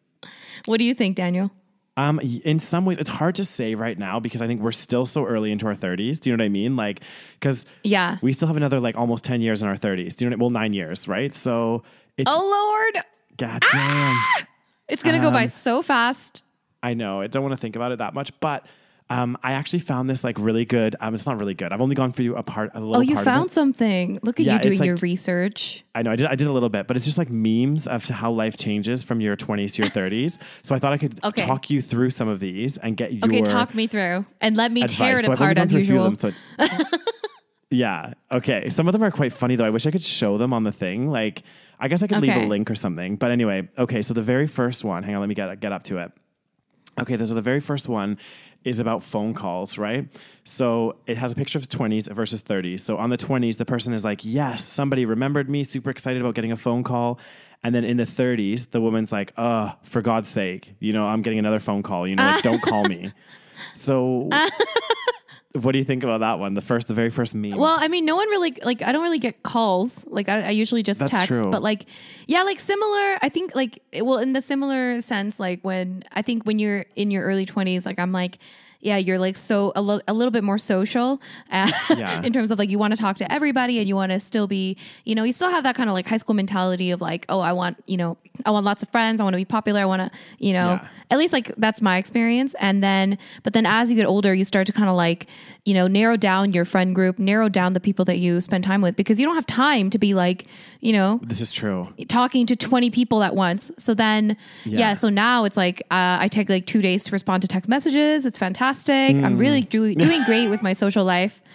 What do you think, Daniel?
Um, in some ways, it's hard to say right now because I think we're still so early into our 30s. Do you know what I mean? Like, because
Yeah.
we still have another like almost 10 years in our 30s. Do you know? Well, nine years, right? So it's
Oh Lord,
goddamn.
it's gonna go
Um,
by so fast.
I know. I don't want to think about it that much, but um, I actually found this like really good. Um, it's not really good. I've only gone through a part, a little
Oh, you found something. Look at
Yeah,
you doing
like
your research.
I know. I did. I did a little bit, but it's just like memes of how life changes from your 20s to your 30s. So I thought I could
Okay.
talk you through some of these and get your
Okay, talk me through and let me tear
advice.
it
So
apart as
through a few of
usual.
them, so- yeah. Okay. Some of them are quite funny though. I wish I could show them on the thing. Like, I guess I could leave a link or something. But anyway, okay. So the very first one. Hang on. Let me get get up to it. Okay. So the very first one is about phone calls, right? So it has a picture of 20s versus 30s. So on the 20s, the person is like, "Yes, somebody remembered me. Super excited about getting a phone call." And then in the 30s, the woman's like, "Uh, for God's sake, you know, I'm getting another phone call. You know, like, don't call me." So, what do you think about that one? The first, the very first meme.
Well, I mean, no one really like. I don't really get calls. Like, I, I usually just
That's
text.
true.
But like, yeah, like similar. I think like it- well, in the similar sense, like when I think when you're in your early twenties, like I'm like. Yeah, you're like so a, li- a little bit more social uh,
Yeah.
in terms of like you want to talk to everybody and you want to still be, you know, you still have that kind of like high school mentality of like, oh, I want, you know, I want lots of friends, I want to be popular, I want to, you know,
Yeah.
at least like that's my experience. And then, but then as you get older, you start to kind of like, you know, narrow down your friend group, narrow down the people that you spend time with because you don't have time to be like, you know,
this is true.
talking to 20 people at once. So then, yeah,
Yeah.
so now it's like uh, I take like two days to respond to text messages. It's fantastic. I'm really do- doing great with my social life.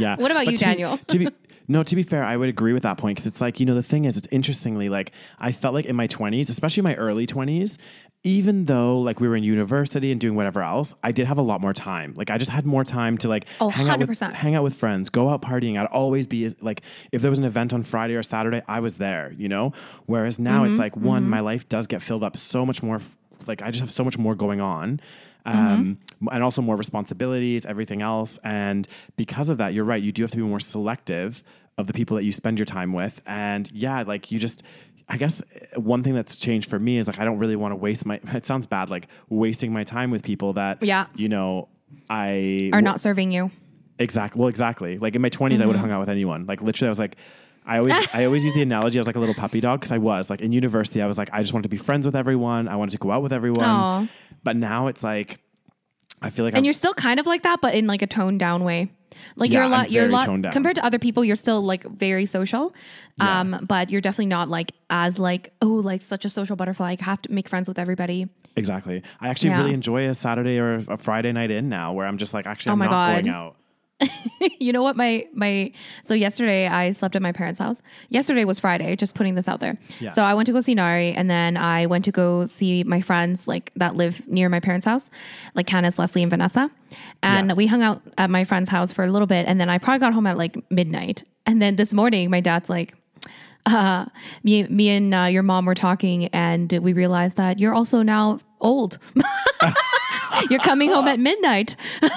Yeah.
What about
But
you,
to be-
Daniel?
to be No, to be fair, I would agree with that point because it's like, you know, the thing is, it's interestingly like I felt like in my 20s, especially my early 20s, even though like we were in university and doing whatever else, I did have a lot more time. Like I just had more time to like
Oh,
hang out with hang out with friends, go out partying. I'd always be like if there was an event on Friday or Saturday, I was there, you know? Whereas now
Mm-hmm.
it's like one, my life does get filled up so much more like I just have so much more going on.
Mm-hmm.
Um, and also more responsibilities, everything else. And because of that, you're right. You do have to be more selective of the people that you spend your time with. And yeah, like you just, I guess one thing that's changed for me is like I don't really want to waste my. It sounds bad, like wasting my time with people that
Yeah.
you know I
Are not serving you.
exactly well exactly. Like in my 20s, I would have mm-hmm. hung out with anyone. Like literally, I was like. I always, I always use the analogy. I was like a little puppy dog because I was like in university. I was like, I just wanted to be friends with everyone. I wanted to go out with everyone.
Aw.
But now it's like, I feel like
And
I've-
you're still kind of like that, but in like a toned down way. Like
Yeah,
you're a
I'm
lot, you're a lot compared to other people. You're still like very social, um, but you're definitely not like as like oh like such a social butterfly. I have to make friends with everybody.
Exactly. I actually
Yeah.
really enjoy a Saturday or a Friday night in now where I'm just like, actually,
Oh
I'm not
God.
going out.
you know what my my so yesterday I slept at my parents' house. Yesterday was Friday, just putting this out there.
Yeah.
So I went to go see Nari and then I went to go see my friends like that live near my parents' house, like Candace, Leslie, and Vanessa. And
Yeah.
we hung out at my friend's house for a little bit and then I probably got home at like midnight. And then this morning my dad's like uh, me, me and uh, your mom were talking, and we realized that you're also now old. you're coming home at midnight.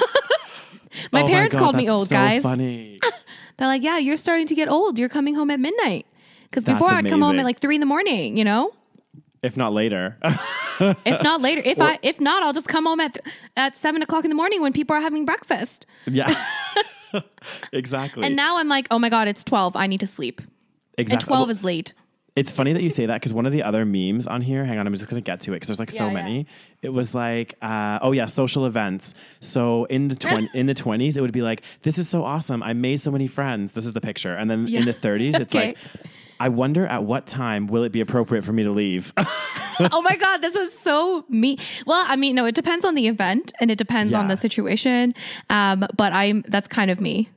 my
Oh my
parents
God,
called me old,
so
guys.
Funny.
They're like, yeah, you're starting to get old. You're coming home at midnight. Because before I'd come home at like three in the morning, you know.
if not later.
If not later, if I if not, I'll just come home at at seven o'clock in the morning when people are having breakfast.
yeah. exactly.
And now I'm like, oh my god, it's twelve. I need to sleep.
exactly.
And twelve
Well,
is late.
It's funny that you say that because one of the other memes on here, hang on, I'm just going to get to it because there's like so
Yeah, yeah.
many. It was like, uh, oh yeah, social events. So in the twen- in the 20s, it would be like, this is so awesome. I made so many friends. This is the picture. And then
Yeah.
in the 30s, it's
Okay.
like, I wonder at what time will it be appropriate for me to leave?
oh my god, this is so me. Well, I mean, no, it depends on the event and it depends on the situation. Um, but I'm that's kind of me.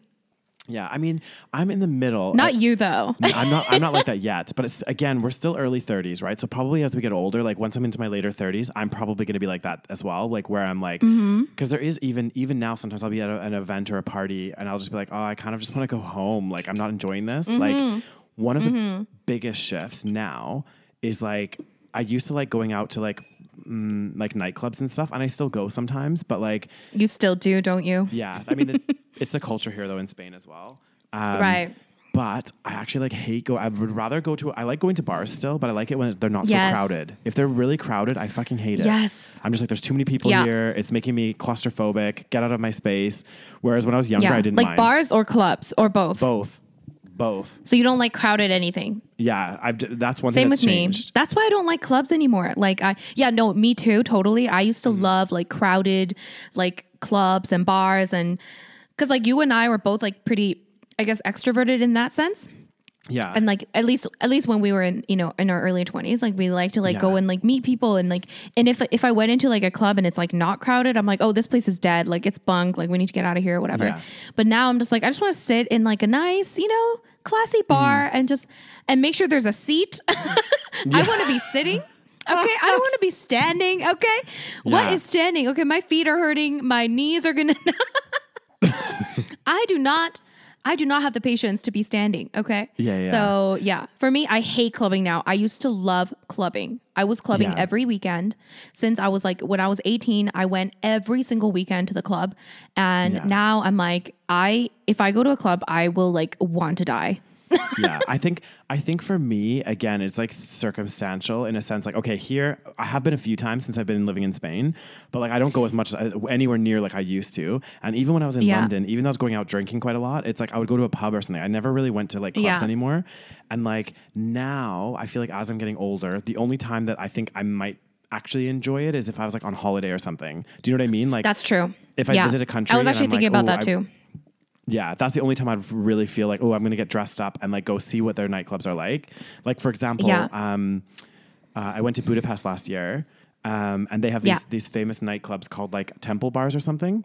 Yeah, I mean, I'm in the middle.
Not
I-
you though.
I'm not I'm not like that yet, but it's again, we're still early 30s, right? So probably as we get older, like once I'm into my later 30s, I'm probably going to be like that as well, like where I'm like
Mm-hmm.
because there is even even now sometimes I'll be at a, an event or a party and I'll just be like, "Oh, I kind of just want to go home. Like I'm not enjoying this."
Mm-hmm.
Like one of the biggest shifts now is like I used to like going out to like mm, like nightclubs and stuff, and I still go sometimes, but like
You still do, don't you?
yeah, I mean, it, it's the culture here though in Spain as well. Um,
Right.
But I actually like hate go. I would rather go to. I like going to bars still, but I like it when they're not
Yes.
so crowded. If they're really crowded, I fucking hate it.
Yes.
I'm just like, there's too many people
Yeah.
here. It's making me claustrophobic. Get out of my space. Whereas when I was younger,
Yeah.
I didn't
like
mind.
bars or clubs or both.
both, both.
So you don't like crowded anything.
Yeah, I've. That's one
Same with
that's
me. That's why I don't like clubs anymore. Like I yeah, no, me too, totally. I used to
Mm-hmm.
love like crowded like clubs and bars and cuz like you and I were both like pretty I guess extroverted in that sense.
Yeah,
And like at least at least when we were in, you know, in our early 20s, like we like to like go and like meet people and like and if if I went into like a club and it's like not crowded, I'm like, "Oh, this place is dead. Like it's bunk. Like we need to get out of here or whatever."
Yeah.
But now I'm just like I just want to sit in like a nice, you know, classy bar
Mm-hmm.
and just and make sure there's a seat. I want to be sitting. Okay, I don't want to be standing. Okay, what
Yeah.
is standing? Okay, my feet are hurting. My knees are gonna. I do not. I do not have the patience to be standing. Okay.
Yeah, yeah.
So yeah, for me, I hate clubbing now. I used to love clubbing. I was clubbing
Yeah.
every weekend since I was like when I was 18. I went every single weekend to the club, and
Yeah.
now I'm like, I if I go to a club, I will like want to die.
Yeah, I think I think for me again, it's like circumstantial in a sense. Like, okay, here I have been a few times since I've been living in Spain, but like I don't go as much as uh, anywhere near like I used to. And even when I was in
Yeah.
London, even though I was going out drinking quite a lot, it's like I would go to a pub or something. I never really went to like clubs
Yeah.
anymore. And like now, I feel like as I'm getting older, the only time that I think I might actually enjoy it is if I was like on holiday or something. Do you know what I mean? Like
That's true.
If I
Yeah.
visit a country
I was actually thinking
like,
about
"Oh,
that
I-
too.
Yeah, that's the only time I'd really feel like, oh, I'm going to get dressed up and like go see what their nightclubs are like. Like for example,
Yeah.
um, uh, I went to Budapest last year, um, and they have these
Yeah.
these famous nightclubs called like temple bars or something.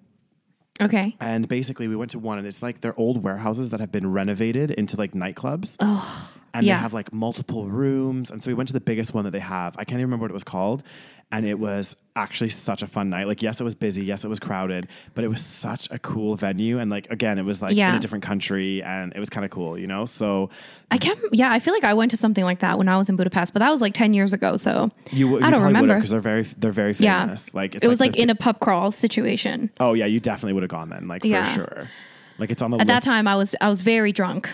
Okay.
And basically, we went to one, and it's like they're old warehouses that have been renovated into like nightclubs. Oh, and
yeah.
they have like multiple rooms. And so we went to the biggest one that they have. I can't even remember what it was called. And it was actually such a fun night. Like, yes, it was busy. Yes, it was crowded, but it was such a cool venue. And like, again, it was like in a different country and it was kind of cool, you know? So
I can't. Yeah, I feel like I went to something like that when I was in Budapest, but that was like ten years ago. So
you, you
I don't remember.
because they're very, they're very
Yeah.
famous. Like, it's
it was like,
the-
in a pub crawl situation.
oh, yeah, you definitely would have gone then, like, for
Yeah.
sure. Like, it's on the
At
list.
that time, I was I was very drunk.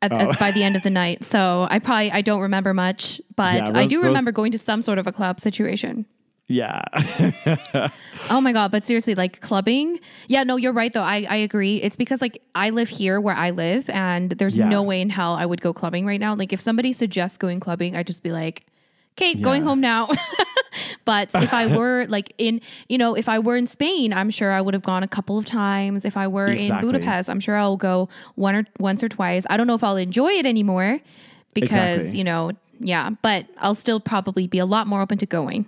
At,
Oh.
at- by the end of the night, so I probably I don't remember much, but
Yeah,
I do
Rose-
remember going to some sort of a club situation.
Yeah.
Oh my god! But seriously, like clubbing. Yeah, no, you're right though. I I agree. It's because like I live here where I live, and there's
Yeah.
no way in hell I would go clubbing right now. Like if somebody suggests going clubbing, I'd just be like, okay, going home now. but if I were like in, you know, if I were in Spain, I'm sure I would have gone a couple of times. If I were
Exactly.
in Budapest, I'm sure I'll go one or once or twice. I don't know if I'll enjoy it anymore because
Exactly.
you know, yeah. But I'll still probably be a lot more open to going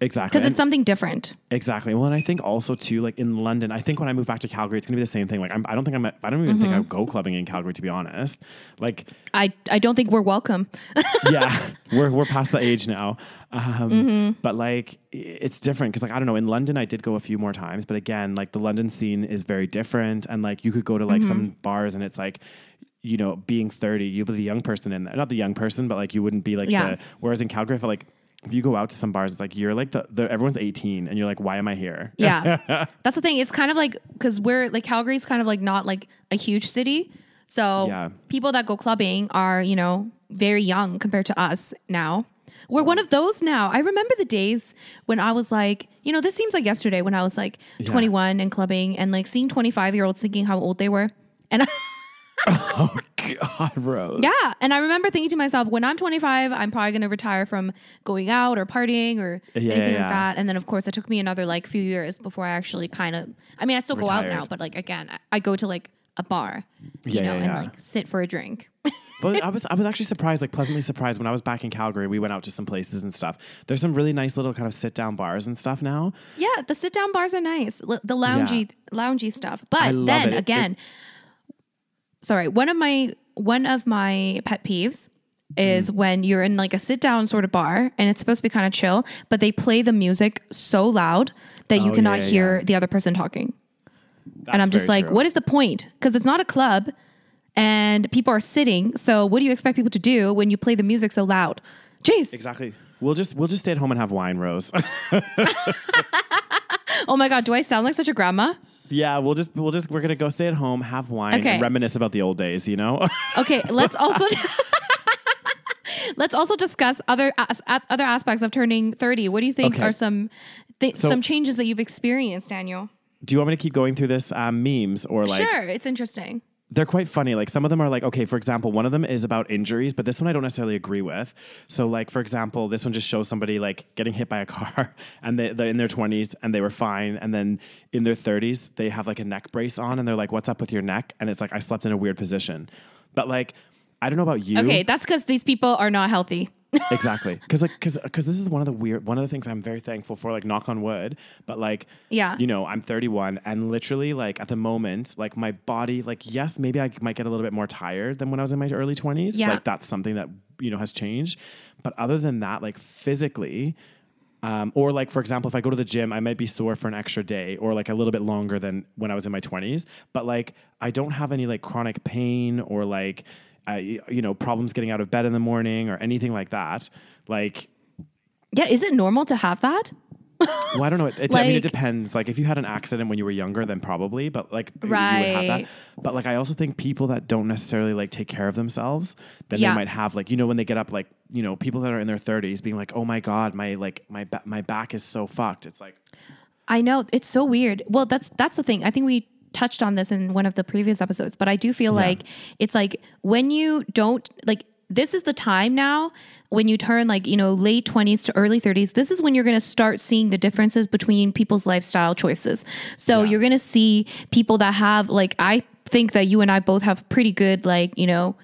exactly.
because it's something different.
Exactly. Well, and I think also too, like in London, I think when I move back to Calgary, it's gonna be the same thing. Like I'm, I don't think I'm, I don't even think
Mm-hmm.
I'd go clubbing in Calgary to be honest. Like,
I I don't think we're welcome.
yeah, we're we're past the age now. Um,
Mm-hmm.
But like, it's different because like I don't know. In London, I did go a few more times, but again, like the London scene is very different, and like you could go to like some
Mm-hmm.
bars, and it's like. You know, being 30, you'll be the young person in there. Not the young person, but like you wouldn't be like
Yeah.
the. Whereas in Calgary, I feel like if you go out to some bars, it's like you're like the, the everyone's 18 and you're like, why am I here?
Yeah. That's the thing. It's kind of like because we're like Calgary's kind of like not like a huge city. So
Yeah.
people that go clubbing are, you know, very young compared to us now. We're one of those now. I remember the days when I was like, you know, this seems like yesterday when I was like 21 and clubbing and like seeing 25 year olds thinking how old they were. And Oh,
God, Rose.
yeah. And I remember thinking to myself, when I'm 25, I'm probably going to retire from going out or partying or
Yeah,
anything
yeah.
like that. And then, of course, it took me another like few years before I actually kind of, I mean, I still go out now, but like, again, I, I go to like a bar, you
Yeah,
know,
yeah,
and like sit for a drink.
But I was I was actually surprised, like pleasantly surprised when I was back in Calgary. We went out to some places and stuff. There's some really nice little kind of sit down bars and stuff now.
yeah. The sit down bars are nice, L- the loungy, loungy stuff. But then
it. It-
again, sorry, one of my, one of my pet peeves
Mm.
is when you're in like a sit down sort of bar and it's supposed to be kind of chill, but they play the music so loud that you
Oh,
cannot
yeah, yeah,
hear
yeah.
the other person talking.
That's
and I'm just like,
true.
what is the point? Because it's not a club and people are sitting. So what do you expect people to do when you play the music so loud? Jeez.
Exactly. We'll just we'll just stay at home and have wine, Rose.
Oh my God. Do I sound like such a grandma?
Yeah, we'll just we'll just we're gonna go stay at home, have wine,
Okay.
and reminisce about the old days. You know.
Okay. Let's also. Let's also discuss other as, a- other aspects of turning 30. What do you think
Okay.
are some th-
So-
some changes that you've experienced, Daniel?
Do you want me to keep going through this um, memes or like?
sure, it's interesting.
They're quite funny. Like some of them are like, okay, for example, one of them is about injuries, but this one I don't necessarily agree with. So, like for example, this one just shows somebody like getting hit by a car, and they, they're in their twenties and they were fine, and then in their thirties they have like a neck brace on, and they're like, "What's up with your neck?" And it's like, "I slept in a weird position," but like. I don't know about you.
Okay, that's because these people are not healthy.
Exactly. Because like, because because this is one of the weird one of the things I'm very thankful for. Like, knock on wood. But like,
Yeah.
you know, I'm 31, and literally, like at the moment, like my body, like yes, maybe I might get a little bit more tired than when I was in my early 20s.
Yeah.
Like that's something that you know has changed. But other than that, like physically. Um, or like for example, if I go to the gym, I might be sore for an extra day or like a little bit longer than when I was in my twenties. But like I don't have any like chronic pain or like uh, you know problems getting out of bed in the morning or anything like that. Like
Yeah, is it normal to have that?
well, I don't know. It, it, I mean, it depends. Like, if you had an accident when you were younger, then probably. But like, right. you would have that. But like, I also think people that don't necessarily like take care of themselves, then
Yeah.
they might have like, you know, when they get up, like, you know, people that are in their thirties being like, oh my god, my like my ba- my back is so fucked. It's like,
I know it's so weird. Well, that's that's the thing. I think we touched on this in one of the previous episodes, but I do feel like it's like when you don't like this is the time now when you turn like, you know, late 20s to early 30s. This is when you're going to start seeing the differences between people's lifestyle choices. So
Yeah.
you're going to see people that have like I think that you and I both have pretty good like, you know,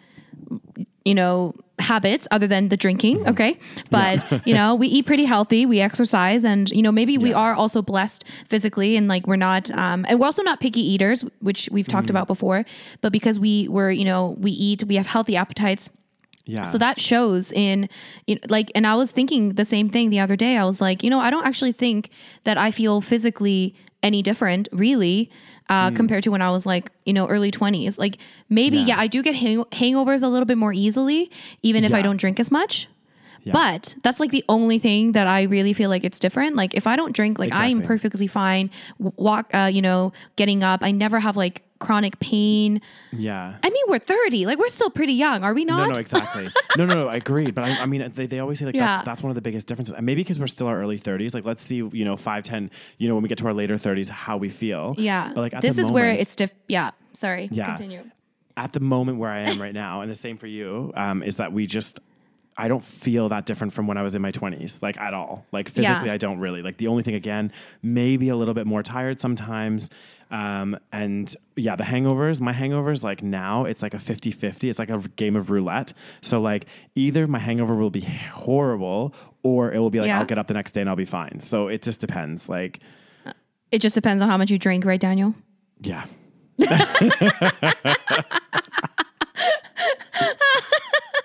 you know, habits other than the drinking. Okay. But, you know, we eat pretty healthy, we exercise, and, you know, maybe we are also blessed physically and like we're not, um, and we're also not picky eaters, which we've talked
Mm-hmm.
about before. But because we were, you know, we eat, we have healthy appetites.
Yeah.
So that shows in, know, like, and I was thinking the same thing the other day. I was like, you know, I don't actually think that I feel physically any different, really, uh,
Mm.
compared to when I was like, you know, early 20s. Like, maybe, yeah,
Yeah.
I do get hang- hangovers a little bit more easily, even if I don't drink as much.
Yeah.
But that's like the only thing that I really feel like it's different. Like if I don't drink, like I am perfectly fine. Walk, uh, you know, getting up. I never have like chronic pain.
yeah.
I mean, we're 30. Like we're still pretty young, are we not?
No, no, exactly. no, no, no, I agree. But I, I mean, they, they always say like
Yeah.
that's that's one of the biggest differences. And maybe because we're still our early 30s. Like, let's see, you know, five, ten, you know, when we get to our later 30s, how we feel.
Yeah.
But like, at
this is where it's diff. Yeah. Sorry.
Yeah.
Continue.
at the moment where I am right now, and the same for you, um, is that we just. I don't feel that different from when I was in my 20s, like at all. Like physically,
Yeah.
I don't really. Like the only thing, again, maybe a little bit more tired sometimes. Um, and yeah, the hangovers, my hangovers, like now, it's like a 50 50. It's like a game of roulette. So, like, either my hangover will be horrible or it will be like,
Yeah.
I'll get up the next day and I'll be fine. So, it just depends. Like,
It just depends on how much you drink, right, Daniel?
yeah.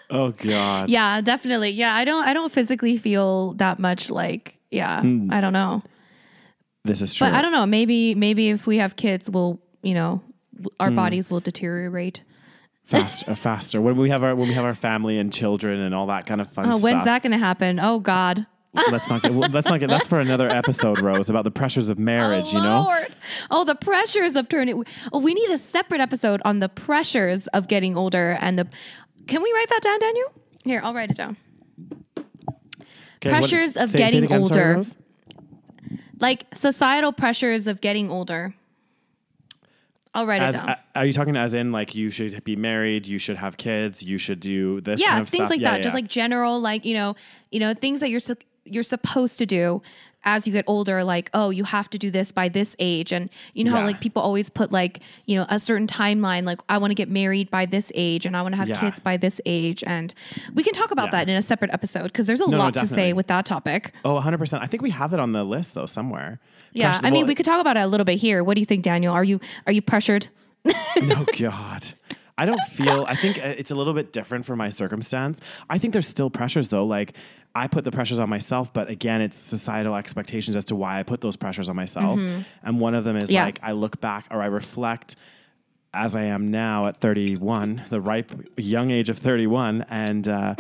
oh, God.
Yeah, definitely. Yeah, I don't. I don't physically feel that much. Like, yeah, I don't know.
This is true.
But I don't know. Maybe, maybe if we have kids, we'll, you know, our bodies will deteriorate.
faster, uh, faster. When we have our when we have our family and children and all that kind of fun
Oh,
stuff.
when's that going to happen? Oh God.
Let's not get. Let's not get. That's for another episode, Rose, about the pressures of marriage.
oh,
you know.
Lord. Oh, the pressures of turning. Oh, we need a separate episode on the pressures of getting older and the. Can we write that down, Daniel? Here, I'll write it down.
Okay,
Pressures of
say- say
getting
again,
older.
Rose?
Like societal pressures of getting older. I'll write
As,
it down.
are you talking as in like you should be married, you should have kids, you should do this?
yeah,
kind of
things
stuff?
like
Yeah,
that.
yeah,
Just like general, like you know, you know, things that you're su- you're supposed to do as you get older. Like, oh, you have to do this by this age, and you know how like people always put like you know a certain timeline. Like, I want to get married by this age, and I want to have
Yeah.
kids by this age, and we can talk about
Yeah.
that in a separate episode because there's a
no,
lot to say with that topic.
Oh, 100 percent. I think we have it on the list though somewhere.
Yeah, I mean,
well,
we could talk about it a little bit here. What do you think, Daniel? Are you are you pressured?
no god i don't feel i think uh, it's a little bit different for my circumstance i think there's still pressures though like i put the pressures on myself but again it's societal expectations as to why i put those pressures on myself and one of them is
Mm-hmm. Yeah.
like i look back or i reflect as i am now at 31 the ripe young age of 31 and uh,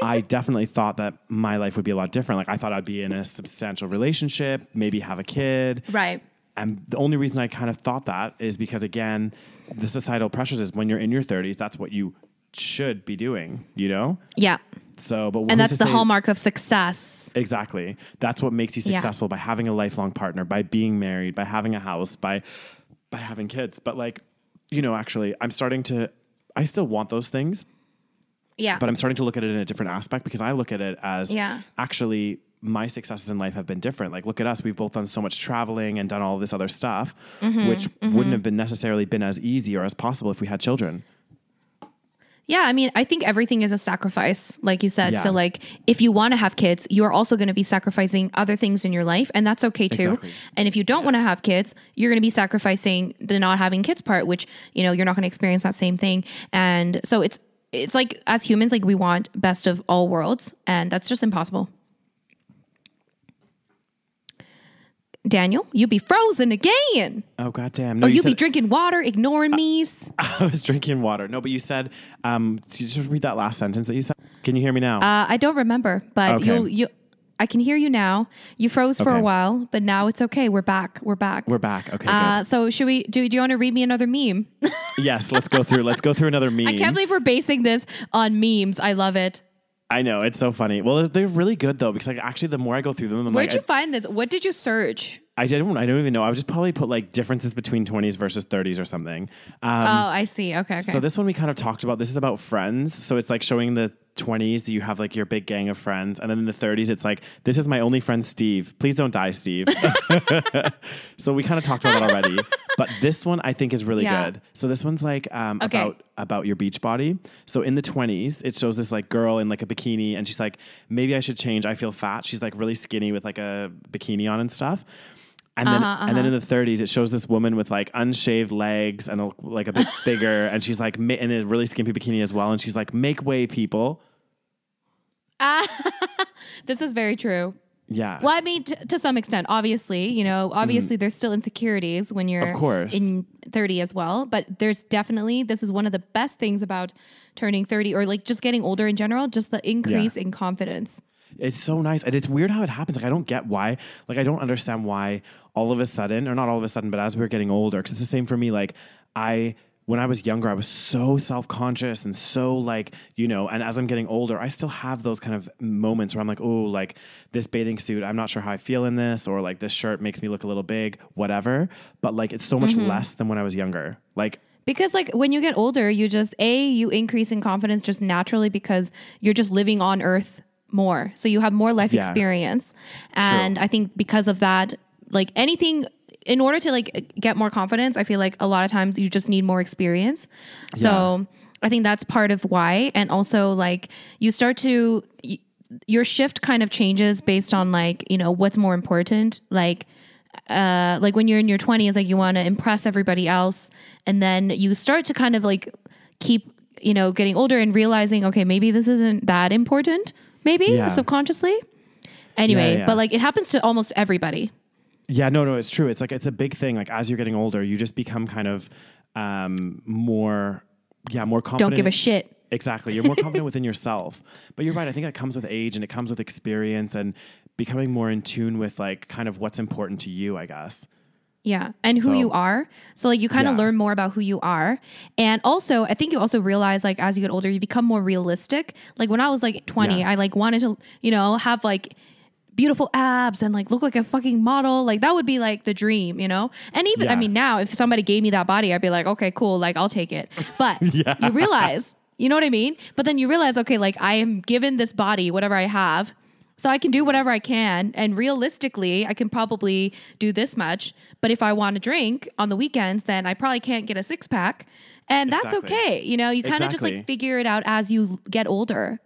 I definitely thought that my life would be a lot different. Like I thought I'd be in a substantial relationship, maybe have a kid,
Right.
and the only reason I kind of thought that is because, again, the societal pressures is when you're in your 30s, that's what you should be doing, you know?
Yeah,
So, but
and that's the
say-
hallmark of success.
Exactly. That's what makes you
Yeah.
successful by having a lifelong partner, by being married, by having a house, by by having kids. But like, you know, actually, I'm starting to. I still want those things,
Yeah.
but I'm starting to look at it in a different aspect because I look at it as
Yeah.
actually my successes in life have been different. Like, look at us; we've both done so much traveling and done all this other stuff,
Mm-hmm,
which wouldn't have been necessarily been as easy or as possible if we had children.
Yeah, I mean, I think everything is a sacrifice, like you said.
Yeah.
So, like, if you want to have kids, you're also going to be sacrificing other things in your life, and that's okay too.
Exactly.
And if you don't want to have kids, you're going to be sacrificing the not having kids part, which you know you're not going to experience that same thing. And so it's it's like as humans, like we want best of all worlds, and that's just impossible. Daniel, you'd be frozen again.
Oh goddamn! No,
Oh,
you
you be drinking water, ignoring me.
I was drinking water. No, but you said. Um, so you just read that last sentence that you said. Can you hear me now?
Uh, I don't remember, but
Okay.
you'll you. I can hear you now. You froze for
Okay.
a while, but now it's okay. We're back. We're back.
We're back. Okay,
uh, so should we do? Do you want to read me another meme?
Yes, let's go through. Let's go through another meme.
I can't believe we're basing this on memes. I love it.
I know it's so funny. Well, they're- really good though because like actually, the more I go through them, I'm
Where'd
like,
you find this? What did you search?
I, I don't. I don't even know. I would just probably put like differences between 20s versus 30s or something. Um,
oh, I see. Okay, okay.
So this one we kind of talked about. This is about friends. So it's like showing the 20s, you have like your big gang of friends. And then in the 30s, it's like, this is my only friend, Steve. Please don't die, Steve. so we kind of talked about that already. But this one I think is really
Yeah.
good. So this one's like um,
Okay.
about about your beach body. So in the 20s, it shows this like girl in like a bikini and she's like, maybe I should change. I feel fat. She's like really skinny with like a bikini on and stuff. And then,
Uh-huh,
and then in the 30s, it shows this woman with like unshaved legs and a, like a bit bigger, and she's like in a really skimpy bikini as well. And she's like, "Make way, people!"
This is very true.
Yeah,
Well, I mean, t- to some extent, obviously, you know, obviously there's still insecurities when you're
Mm-hmm. Of course.
in 30 as well. But there's definitely, this is one of the best things about turning 30 or like just getting older in general, just the increase in confidence.
It's so nice. And it's weird how it happens. Like, I don't get why. Like, I don't understand why all of a sudden, or not all of a sudden, but as we are getting older, because it's the same for me. Like, I, when I was younger, I was so self conscious and so, like, you know, and as I'm getting older, I still have those kind of moments where I'm like, oh, like this bathing suit, I'm not sure how I feel in this, or like this shirt makes me look a little big, whatever. But like, it's so much mm-hmm. less than when I was younger. Like,
Because like when you get older, you just a you increase in confidence just naturally because you're just living on earth more. So you have more life
Yeah.
experience. And I think because of that, like anything in order to like get more confidence, I feel like a lot of times you just need more experience. So I think that's part of why and also like you start to y- your shift kind of changes based on like, you know, what's more important. Like uh, like when you're in your 20s, like you want to impress everybody else. And then you start to kind of like keep, you know, getting older and realizing, okay, maybe this isn't that important, maybe
Yeah.
subconsciously. Anyway,
Yeah, yeah.
but like it happens to almost everybody.
Yeah, no, no, it's true. It's like it's a big thing. Like as you're getting older, you just become kind of um, more, yeah, more confident.
Don't give a shit.
Exactly, you're more confident within yourself. But you're right. I think that comes with age and it comes with experience and becoming more in tune with like kind of what's important to you. I guess.
Yeah. And who
So-
you are. So like you kind of
Yeah.
learn more about who you are. And also I think you also realize like as you get older, you become more realistic. Like when I was like 20,
Yeah.
I like wanted to, you know, have like beautiful abs and like look like a fucking model. Like that would be like the dream, you know? And even I mean now if somebody gave me that body, I'd be like, okay, cool, like I'll take it. But you realize, you know what I mean? But then you realize, okay, like I am given this body, whatever I have. So I can do whatever I can. And realistically, I can probably do this much. But if I want to drink on the weekends, then I probably can't get a six pack. And that's
Exactly.
okay. You know, you kind of just like figure it out as you get older.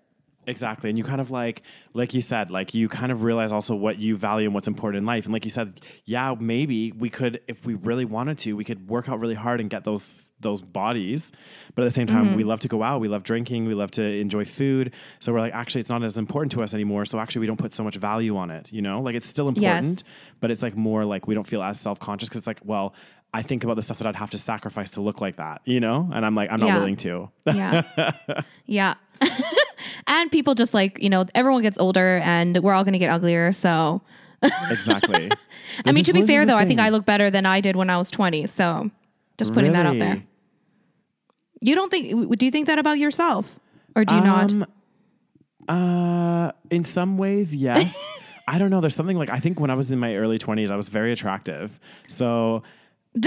Exactly. And you kind of like, like you said, like you kind of realize also what you value and what's important in life. And like you said, yeah, maybe we could, if we really wanted to, we could work out really hard and get those, those bodies. But at the same time,
Mm-hmm.
we love to go out. We love drinking. We love to enjoy food. So we're like, actually, it's not as important to us anymore. So actually, we don't put so much value on it, you know, like it's still important, but it's like more like we don't feel as self-conscious because it's like, well, I think about the stuff that I'd have to sacrifice to look like that, you know? And I'm like, I'm not
Yeah.
willing to.
Yeah. yeah. and people just like, you know, everyone gets older and we're all going to get uglier. So,
exactly.
I mean, to be fair though, I think. I look better than I did when I was 20. So, just putting that out there. You don't think, do you think that about yourself? Or do you not?
Um, Uh, in some ways, yes. I don't know. There's something like I think when I was in my early 20s, I was very attractive. So.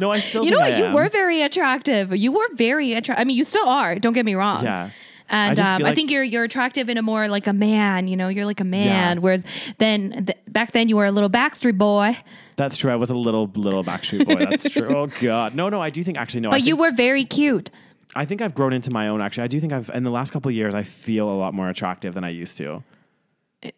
no, I still.
You know what?
I
You were very attractive. You were very attractive. I mean, you still are. Don't get me wrong.
Yeah.
And
just
um,
feel
I think you're you're attractive in a more like a man. You know, you're like a man.
Yeah.
Whereas then th- back then you were a little Backstreet boy,
That's true. I was a little little Backstreet Boy. That's true. Oh God. No, no. I do think actually no. I
but you were very cute.
I think I've grown into my own. Actually, I do think I've in the last couple of years I feel a lot more attractive than I used to.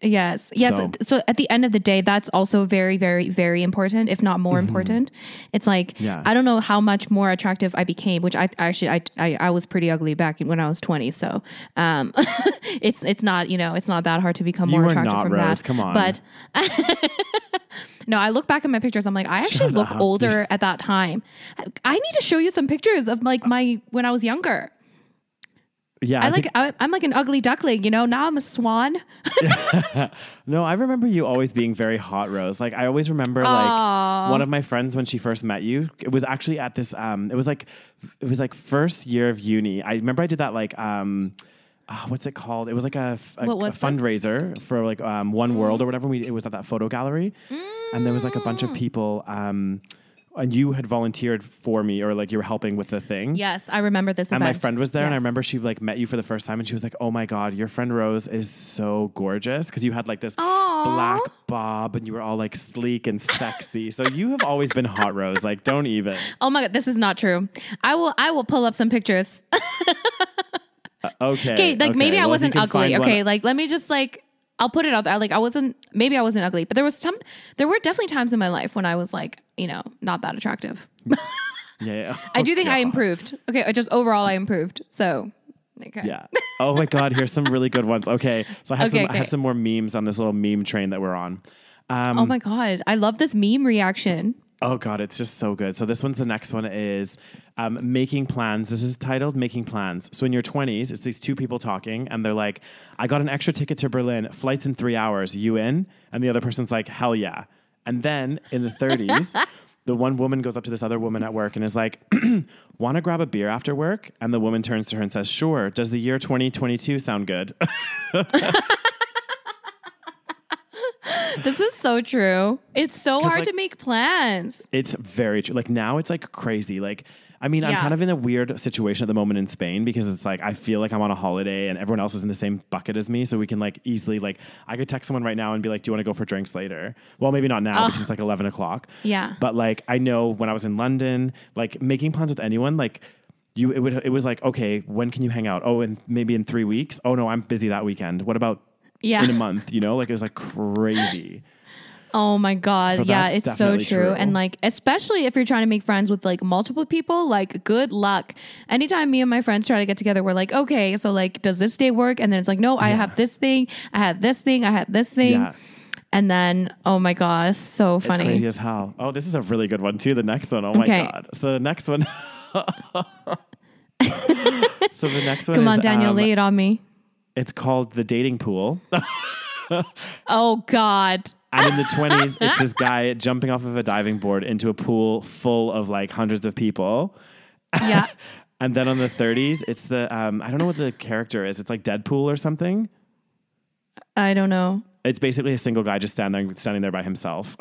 Yes. Yes.
So-
So, at the end of the day, that's also very, very, very important, if not more important. It's like,
Mm-hmm. Yeah.
I don't know how much more attractive I became, which I actually, I, I, I was pretty ugly back when I was 20. So, um, it's, it's not, you know, it's not that hard to become more attractive
not,
from
Rose.
that.
Come on.
But no, I look back at my pictures. I'm like, I actually
Shut
look
up.
older
You're-
at that time. I need to show you some pictures of like my, when I was younger.
Yeah,
I
I
like, I, I'm like an ugly duckling, you know, now I'm a swan.
No, I remember you always being very hot, Rose. Like I always remember like one of my friends when she first met you. It was actually at this um it was like it was like first year of uni. I remember I did that like um uh, what's it called? It was like a, a- a fundraiser for like um, One World or whatever. We it was at that photo gallery, and there was like a bunch
Mm.
of people. Um, and you had volunteered for me or like you were helping with the thing.
Yes, I remember this
And my friend was there, and I remember she like met you for the first time, and she was like, "Oh my god, your friend Rose is so gorgeous," because you had like this
Aw.
black bob, and you were all like sleek and sexy. so you have always been hot, Rose. Like, don't even.
Oh my god, this is not true. I will I will pull up some pictures.
Uh, okay.
Okay, like maybe I
well, you
wasn't ugly.
find one-
Okay, like let me just like I'll put it out there. Like I wasn't maybe I wasn't ugly, but there was some there were definitely times in my life when I was like, you know, not that attractive.
yeah, yeah.
I do think I improved. Okay, I just overall I improved. So okay.
Yeah. Oh my God. Here's some really good ones. Okay. So I have
Okay,
some. I have some more memes on this little meme train that we're on. Um,
Oh my god, I love this meme reaction.
Oh God, it's just so good. So this one's the next one is um, making plans. This is titled "Making Plans." So in your twenties, it's these two people talking, and they're like, "I got an extra ticket to Berlin. Flights in three hours. You in?" And the other person's like, "Hell yeah!" And then in the thirties. The one woman goes up to this other woman at work and is like, Want to grab a beer after work? And the woman turns to her and says, Sure. Does the year 2022 sound good?
This is so true. It's so hard
like-
to make plans.
It's very true. Like now it's like crazy. Like, I mean, I'm kind of in a weird situation at the moment in Spain because it's like I feel like I'm on a holiday and everyone else is in the same bucket as me. So we can like easily like I could text someone right now and be like, "Do you want to go for drinks later?" Well, maybe not now because it's like 11 o'clock.
Yeah.
But like I know when I was in London, like making plans with anyone, like you, it would it was like, okay, when can you hang out? Oh, and maybe in three weeks. Oh no, I'm busy that weekend. What about
Yeah.
in a month? You know, like it was like crazy.
Oh my god.
So
yeah, it's so true.
true.
And like especially if you're trying to make friends with like multiple people, like good luck. Anytime me and my friends try to get together, we're like, "Okay, so like does this day work?" And then it's like, "No, I have this thing. I have this thing. I have this thing."
Yeah.
And then, oh my gosh, so
It's
funny.
crazy as hell. Oh, this is a really good one too. The next one. Oh my
Okay.
god. So the next one. so the next one
Come
is
on, Daniel,
um,
lay it on me.
It's called the dating pool.
Oh god.
And in the 20s, it's this guy jumping off of a diving board into a pool full of like hundreds of people.
Yeah.
And then on the 30s, it's the um, I don't know what the character is. It's like Deadpool or something.
I don't know.
It's basically a single guy just standing there, standing there by himself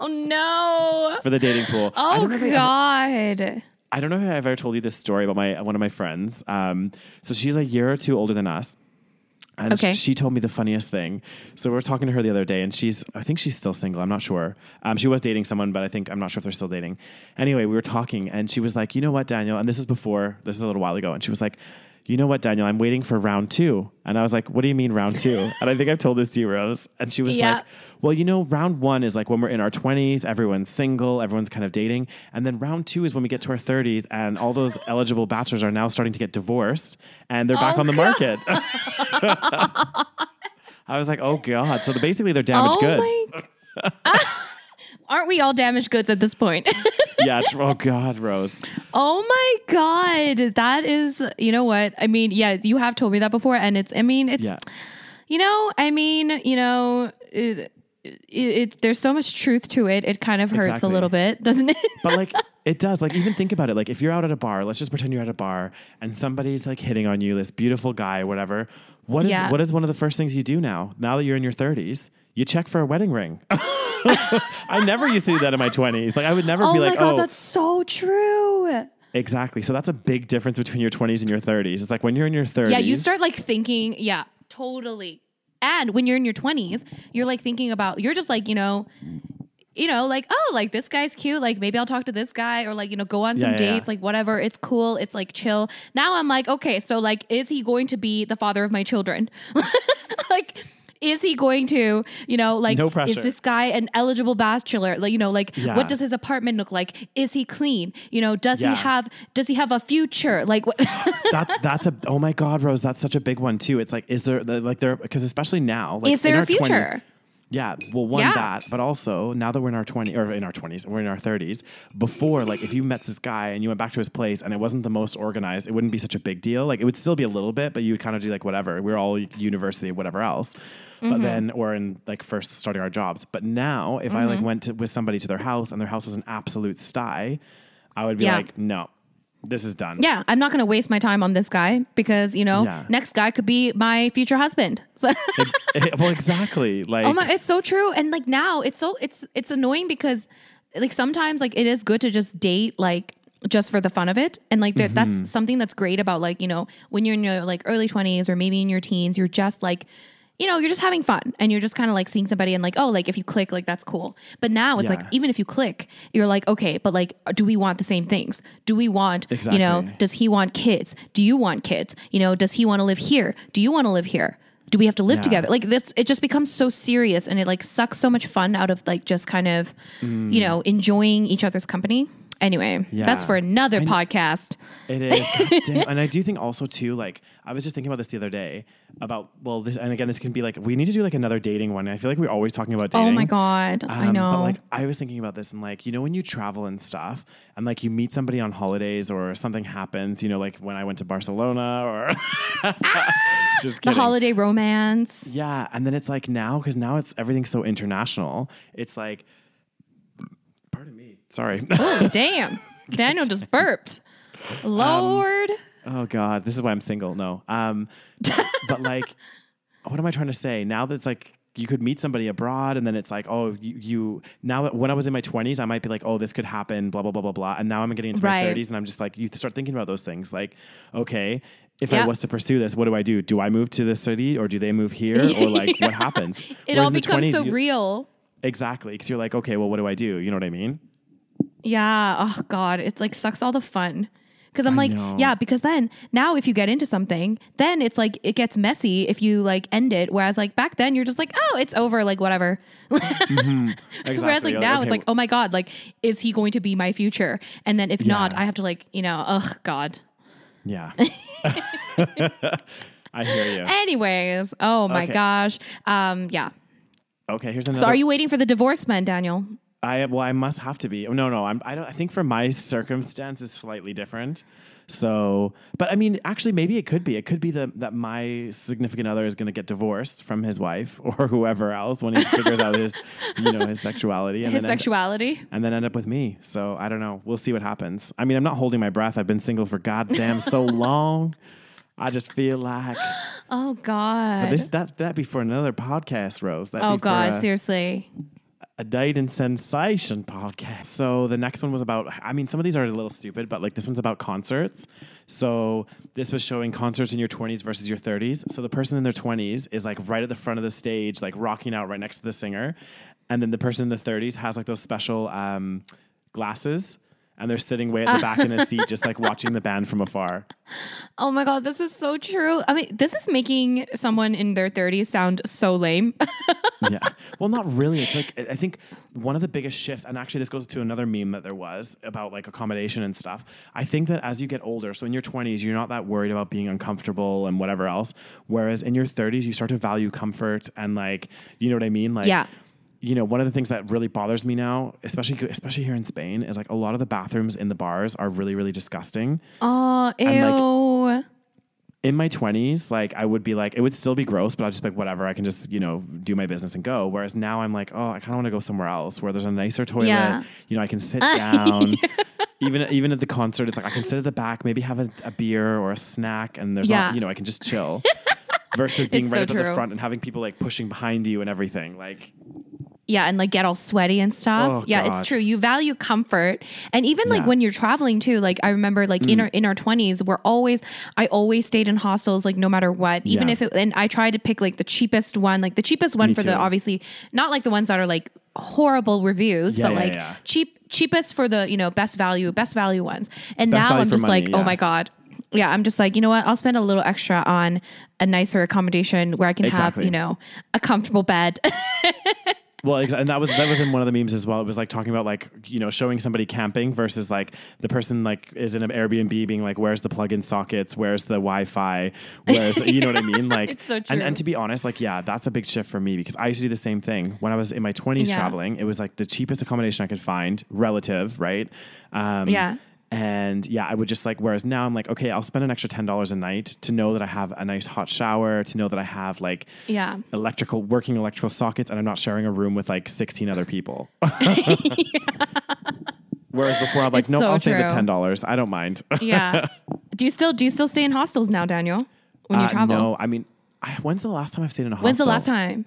Oh no.
for the dating pool.
Oh
don't know if I ever-
god.
I don't know if I've ever told you this story about my one of my friends. Um, so she's a year or two older than us. And
Okay.
she told me the funniest thing. So we were talking to her the other day, and she's, I think she's still single. I'm not sure. Um, she was dating someone, but I think, I'm not sure if they're still dating. Anyway, we were talking, and she was like, You know what, Daniel? And this is before, this was a little while ago. And she was like, You know what, Daniel? I'm waiting for round two. And I was like, What do you mean round two? and I think I've told this to you, Rose. And she was
Yeah.
like, Well, you know, round one is like when we're in our 20s, everyone's single, everyone's kind of dating. And then round two is when we get to our 30s, and all those eligible bachelors are now starting to get divorced, and they're back
Oh,
on the market. I was like, oh god. So basically, they're damaged
Oh
goods.
Aren't we all damaged goods at this point?
yeah. Oh god, Rose.
Oh my god, that is. You know what? I mean, yeah, you have told me that before, and it's. I mean, it's.
Yeah.
You know, I mean, you know, it, it, it, there's so much truth to it. It kind of hurts
Exactly.
a little bit, doesn't it?
But like it does. Like even think about it. Like if you're out at a bar, let's just pretend you're at a bar and somebody's like hitting on you, this beautiful guy, whatever. What is
Yeah.
what is one of the first things you do now? Now that you're in your 30s, you check for a wedding ring. I never used to do that in my 20s. Like I would never
oh
be like,
god,
oh,
that's so true.
exactly. So that's a big difference between your 20s and your 30s. It's like when you're in your 30s.
Yeah, you start like thinking, yeah, totally. And when you're in your 20s, you're like thinking about, you're just like, you know, you know, like, oh, like this guy's cute. Like maybe I'll talk to this guy or like, you know, go on some
Yeah, yeah,
dates,
yeah.
like whatever. It's cool. It's like chill. Now I'm like, okay, so like, is he going to be the father of my children? like, is he going to, you know, like,
No
is this guy an eligible bachelor? Like, you know, like,
Yeah.
what does his apartment look like? Is he clean? You know, does
Yeah.
he have, does he have a future? Like, what?
that's that's a oh my god, Rose, that's such a big one too. It's like is there like there because especially now, like
is there a future?
20s, Yeah, well, one
Yeah.
that, but also now that we're in our twenty or in our twenties, we're in our thirties. Before, like, if you met this guy and you went back to his place and it wasn't the most organized, it wouldn't be such a big deal. Like, it would still be a little bit, but you would kind of do like whatever. We're all university, whatever else. But
Mm-hmm.
then, or in like first starting our jobs. But now, if I like
Mm-hmm.
went to, with somebody to their house and their house was an absolute sty, I would be
Yeah.
like, no, this is done.
Yeah, I'm not going to waste my time on this guy because you know
Yeah.
next guy could be my future husband. So,
well, exactly. Oh like,
oh my, it's so true. And like now, it's so it's it's annoying because like sometimes like it is good to just date like just for the fun of it and like there, that's mm-hmm. something that's great about like you know when you're in your like early 20s or maybe in your teens you're just like you know you're just having fun and you're just kind of like seeing somebody and like oh like if you click like that's cool. But now it's like even if you click you're like okay but like uh, do we want the same things? Do we want you know does he want kids? Do you want kids? You know does he want to live here? Do you want to live here? Do we have to live
Yeah.
together? Like this it just becomes so serious and it like sucks so much fun out of like just kind of you mm. know enjoying each other's company anyway.
Yeah.
that's for another podcast
It is. And I do think also too, like I was just thinking about this the other day about well, this and again, this can be like we need to do like another dating one. I feel like we're always talking about dating.
oh my god i
Um,
know
But like I was thinking about this and like, you know, when you travel and stuff and like you meet somebody on holidays or something happens, you know, like when I went to Barcelona or just
the holiday romance
Yeah. And then it's like now, because now it's everything's so international, it's like. Sorry.
oh damn daniel just burped lord
Oh God, this is why I'm single. No, um, but like, what am I trying to say? Now that it's like you could meet somebody abroad, and then it's like, oh, you, you now that when I was in my 20s, I might be like, oh, this could happen, blah blah blah blah blah, and now I'm getting into
Right.
my 30s, and I'm just like, you start thinking about those things, like, okay. If
Yeah.
I was to pursue this, what do I do? Do I move to the city or do they move here? Or like what happens?
it
Whereas
all becomes
20s,
so
you-
real
Exactly. Because you're like, okay, well, what do I do? You know what I mean?
Yeah. Oh God, it like sucks all the fun. Because I'm
I
like,
know.
yeah, because then now if you get into something, then it's like it gets messy if you like end it. Whereas like back then you're just like, oh, it's over, like whatever.
Exactly.
Whereas like
You're
now
okay,
it's like, oh my God, like is he going to be my future? And then if not, I have to like, you know, oh God.
yeah. I hear you.
Anyways, oh my
Okay.
gosh. Um, yeah.
Okay, here's another.
So are you waiting for the divorce man, Daniel?
I well, I must have to be. No, no, I'm. I don't. I think for my circumstance is slightly different. So, but I mean, actually, maybe it could be. It could be the, that my significant other is going to get divorced from his wife or whoever else when he figures out his, you know, his sexuality and
His sexuality.
and then end up with me. So I don't know. We'll see what happens. I mean, I'm not holding my breath. I've been single for goddamn so long. I just feel like
Oh God.
but this that that be for another podcast, Rose. That'd
oh God,
a-
seriously.
A date and sensation podcast. So the next one was about, I mean, some of these are a little stupid, but like this one's about concerts. So this was showing concerts in your 20s versus your 30s. So the person in their 20s is like right at the front of the stage, like rocking out right next to the singer. And then the person in the 30s has like those special um, glasses. And they're sitting way at the back in a seat, just like watching the band from afar.
Oh my god, this is so true. I mean, this is making someone in their 30s sound so lame.
yeah. Well, not really. It's like I think one of the biggest shifts, and actually this goes to another meme that there was about like accommodation and stuff. I think that as you get older, so in your twenties, you're not that worried about being uncomfortable and whatever else. Whereas in your thirties, you start to value comfort and like you know what I mean? Like
Yeah.
You know, one of the things that really bothers me now, especially especially here in Spain, is like a lot of the bathrooms in the bars are really, really disgusting.
oh, ew.
like- in my 20s, like I would be like, it would still be gross, but I'd just be like, whatever, I can just, you know, do my business and go. Whereas now I'm like, oh, I kind of want to go somewhere else where there's a nicer toilet.
Yeah.
You know, I can sit down. even even at the concert, it's like I can sit at the back, maybe have a, a beer or a snack, and there's
Yeah.
not, you know, I can just chill. Versus being
It's
right
so
up at the front and having people like pushing behind you and everything. Like,
yeah, and like get all sweaty and stuff.
Oh,
yeah,
God.
it's true. You value comfort. And even like
Yeah. Mm.
when you're traveling too, like I remember like in our in our 20s, we're always I always stayed in hostels like no matter what. Even
Yeah.
if it and I tried to pick like the cheapest one, like the cheapest one
Me
for the obviously not like the ones that are like horrible reviews,
Yeah,
but like cheap cheapest for the, you know, best value, best value ones. And
Best
now I'm just
money,
like, oh my God. Yeah, I'm just like, you know what? I'll spend a little extra on a nicer accommodation where I can
Exactly.
have, you know, a comfortable bed.
Well, and that was that was in one of the memes as well. It was like talking about like you know showing somebody camping versus like the person like is in an Airbnb being like, where's the plug-in sockets? Where's the Wi-Fi? Where's the, you know what I mean? Like,
so
And, and to be honest, like yeah, that's a big shift for me because I used to do the same thing when I was in my twenties
Yeah.
traveling. It was like the cheapest accommodation I could find, relative, right? Um,
Yeah.
And yeah, I would just like, whereas now I'm like, okay, I'll spend an extra $10 a night to know that I have a nice hot shower, to know that I have like
yeah.
electrical working electrical sockets and I'm not sharing a room with like 16 other people. Whereas before I'm like,
It's
no,
so
I'll save the ten dollars. I don't mind.
Yeah. do you still do you still stay in hostels now, Daniel? When you
Uh,
travel?
No, I mean, I, when's the last time I've stayed in a hostel?
When's the last time?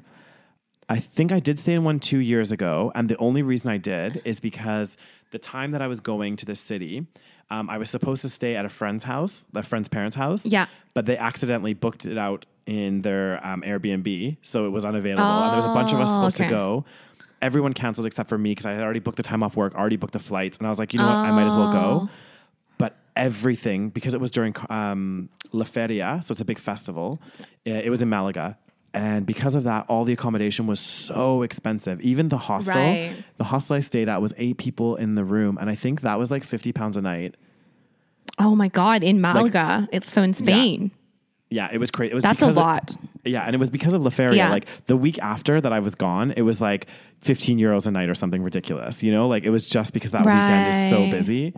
I think I did stay in one two years ago, and the only reason I did is because the time that I was going to this city, um, I was supposed to stay at a friend's house, a friend's parents' house.
Yeah.
But they accidentally booked it out in their um, Airbnb, so it was unavailable, and there was a bunch of us
Oh,
supposed
okay.
to go. Everyone canceled except for me because I had already booked the time off work, already booked the flights, and I was like, you know what, I might as well
Oh.
go. But everything, because it was during um, La Feria, so it's a big festival, it was in Malaga. And because of that, all the accommodation was so expensive. Even the hostel,
Right.
the hostel I stayed at was eight people in the room. And I think that was like 50 pounds a night.
Oh my god, in Malaga. it's so in Spain.
Yeah, it was crazy. It was
That's a
because of-
lot.
yeah, and it was because of La Feria.
Yeah.
Like the week after that I was gone, it was like 15 euros a night or something ridiculous. You know, like it was just because that weekend is so busy.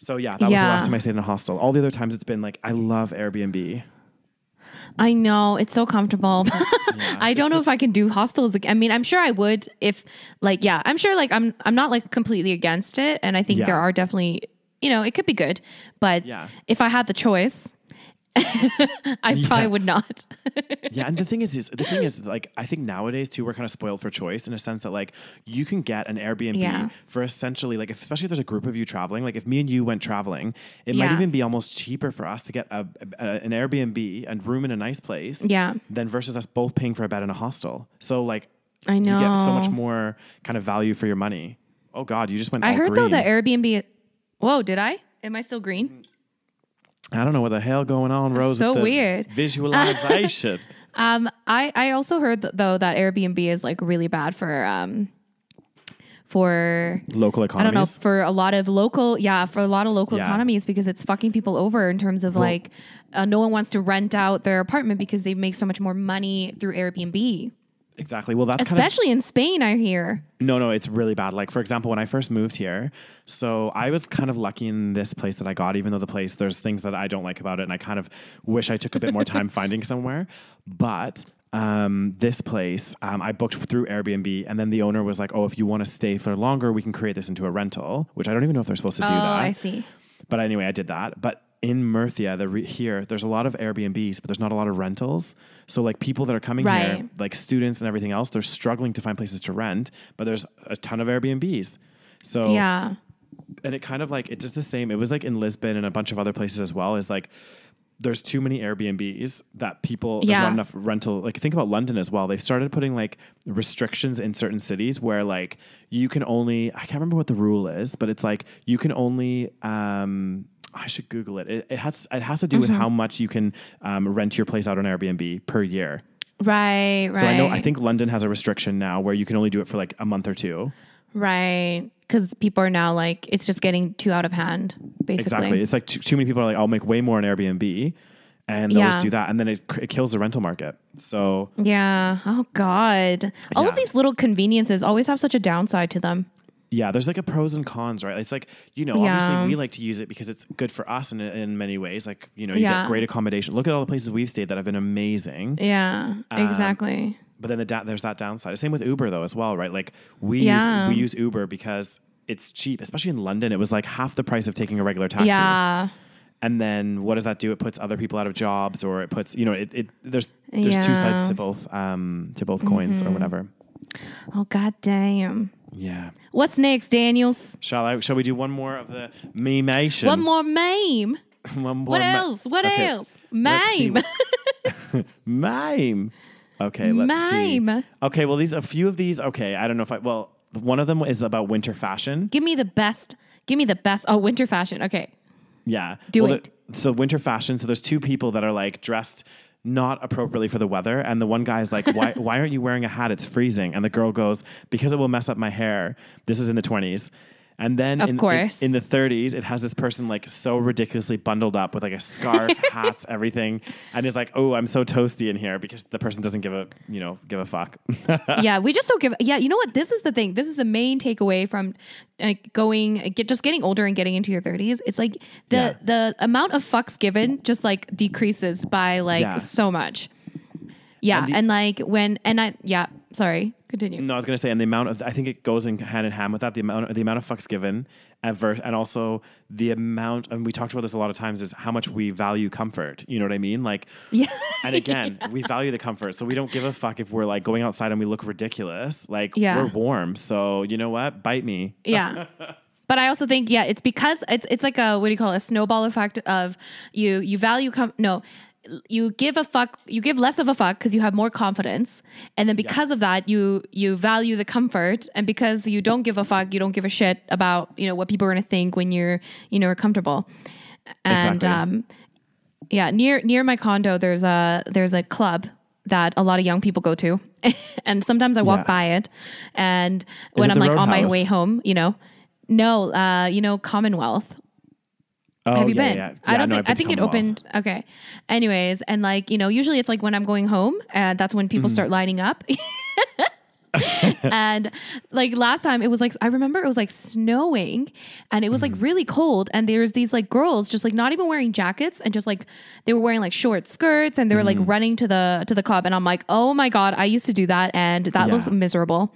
So yeah, that was the last time I stayed in a hostel. All the other times it's been like I love Airbnb.
I know it's so comfortable. I don't know if I can do hostels. I mean, I'm sure I would if, like, yeah, I'm sure. Like, I'm I'm not like completely against it, and I think
Yeah.
there are definitely, you know, it could be good. But
Yeah.
if I had the choice, I probably would not.
yeah, and the thing is, is the thing is, like, I think nowadays too, we're kind of spoiled for choice in a sense that like you can get an Airbnb
Yeah.
for essentially like, if, especially if there's a group of you traveling. Like, if me and you went traveling, it might even be almost cheaper for us to get a, a, an Airbnb and room in a nice place,
Yeah.
than versus us both paying for a bed in a hostel. So like,
I know
you get so much more kind of value for your money. Oh God, you just went.
I heard
green.
though that Airbnb. Whoa, did I? Am I still green? Mm.
I don't know what the hell going on, Rose.
So weird.
Visualization.
Um, I I also heard th- though that Airbnb is like really bad for um for
Local economies.
I don't know for a lot of local yeah for a lot of local
Yeah.
economies because it's fucking people over in terms of like uh, no one wants to rent out their apartment because they make so much more money through Airbnb,
Exactly. Well, that's
especially in Spain. I hear.
No, no, it's really bad. Like, for example, when I first moved here, so I was kind of lucky in this place that I got, even though the place, there's things that I don't like about it. And I kind of wish I took a bit more time finding somewhere. But um, this place, um, I booked through Airbnb. And then the owner was like, oh, if you want to stay for longer, we can create this into a rental, which I don't even know if they're supposed to do
Oh,
that.
I see.
But anyway, I did that. But in Murcia, the re- here, there's a lot of Airbnbs, but there's not a lot of rentals. So like people that are coming here, like students and everything else, they're struggling to find places to rent. But there's a ton of Airbnbs. So
Yeah.
and it kind of like it does the same. It was like in Lisbon and a bunch of other places as well. Is like there's too many Airbnbs that people there's
Yeah.
not enough rental. Like think about London as well. They've started putting like restrictions in certain cities where like you can only I can't remember what the rule is, but it's like you can only um I should Google it. It, it has it has to do with
Mm-hmm.
how much you can um, rent your place out on Airbnb per year.
Right. Right.
So I know I think London has a restriction now where you can only do it for like a month or two.
right because people are now like it's just getting too out of hand. Basically.
Exactly. It's like too, too many people are like, I'll make way more on Airbnb, and they'll
Yeah.
just do that, and then it, it kills the rental market. So
Yeah. Oh God. All
Yeah.
of these little conveniences always have such a downside to them.
Yeah, there's like a pros and cons, right? It's like you know,
Yeah.
obviously we like to use it because it's good for us in in many ways. Like you know, you
Yeah.
get great accommodation. Look at all the places we've stayed that have been amazing.
Yeah.
Um,
exactly.
But then the da- there's that downside. Same with Uber though as well, right? Like we
Yeah.
use we use Uber because it's cheap, especially in London. It was like half the price of taking a regular taxi.
Yeah.
And then what does that do? It puts other people out of jobs, or it puts you know it. it there's there's two.
Mm-hmm.
sides to both um to both coins or whatever.
Oh God damn.
Yeah.
What's next, Daniels?
Shall I? Shall we do one more of the memation?
One more meme.
One more
What
me-
else? What
Okay,
else? Mime.
Mime. Okay, let's see. Okay, well these a few of these. Okay, I don't know if I. Well, one of them is about winter fashion.
Give me the best. Give me the best. Oh, winter fashion. Okay.
Yeah.
Do
Well,
it.
the- so winter fashion. So there's two people that are like dressed not appropriately for the weather, and the one guy is like, "Why? why aren't you wearing a hat? It's freezing." And the girl goes, "Because it will mess up my hair." This is in the 20s. And then
Of
in, in-
course.
in, the 30s, it has this person like so ridiculously bundled up with like a scarf, hats, everything, and is like, "Oh, I'm so toasty in here," because the person doesn't give a you know give a fuck.
yeah, we just don't give. Yeah, you know what? This is the thing. This is the main takeaway from like going, get just getting older and getting into your thirties. It's like the
Yeah.
the amount of fucks given just like decreases by like
Yeah.
so much. Yeah,
And
and, like when and I yeah, sorry, continue.
No, I was gonna say, and the amount of I think it goes in hand in hand with that. The amount, the amount of fucks given, and, ver- and also the amount and we talked about this a lot of times is how much we value comfort you know what i mean like
Yeah.
and again we value the comfort so we don't give a fuck if we're like going outside and we look ridiculous like
Yeah.
we're warm so you know what bite me
Yeah. But I also think, yeah, it's because it's it's like a what do you call it? a snowball effect of you you value com- no you give a fuck you give less of a fuck because you have more confidence. And then because of that you you value the comfort. And because you don't give a fuck you don't give a shit about you know what people are going to think when you're you know comfortable. And
Exactly.
um yeah near near my condo there's a there's a club that a lot of young people go to. And sometimes i walk
Yeah.
by it. And when
it
i'm like on my way home you know no uh you know commonwealth
oh,
have you
yeah,
been?
yeah.
I don't
no,
think I think it opened. Okay. Anyways, and like you know, usually it's like when I'm going home, and that's when
Mm-hmm.
people start lining up. and like last time, it was like I remember it was like snowing, and it was
Mm-hmm.
like really cold, and there's these like girls just like not even wearing jackets, and just like they were wearing like short skirts, and they were
Mm-hmm.
like running to the to the club, and I'm like, oh my god, I used to do that, and that
Yeah.
looks miserable.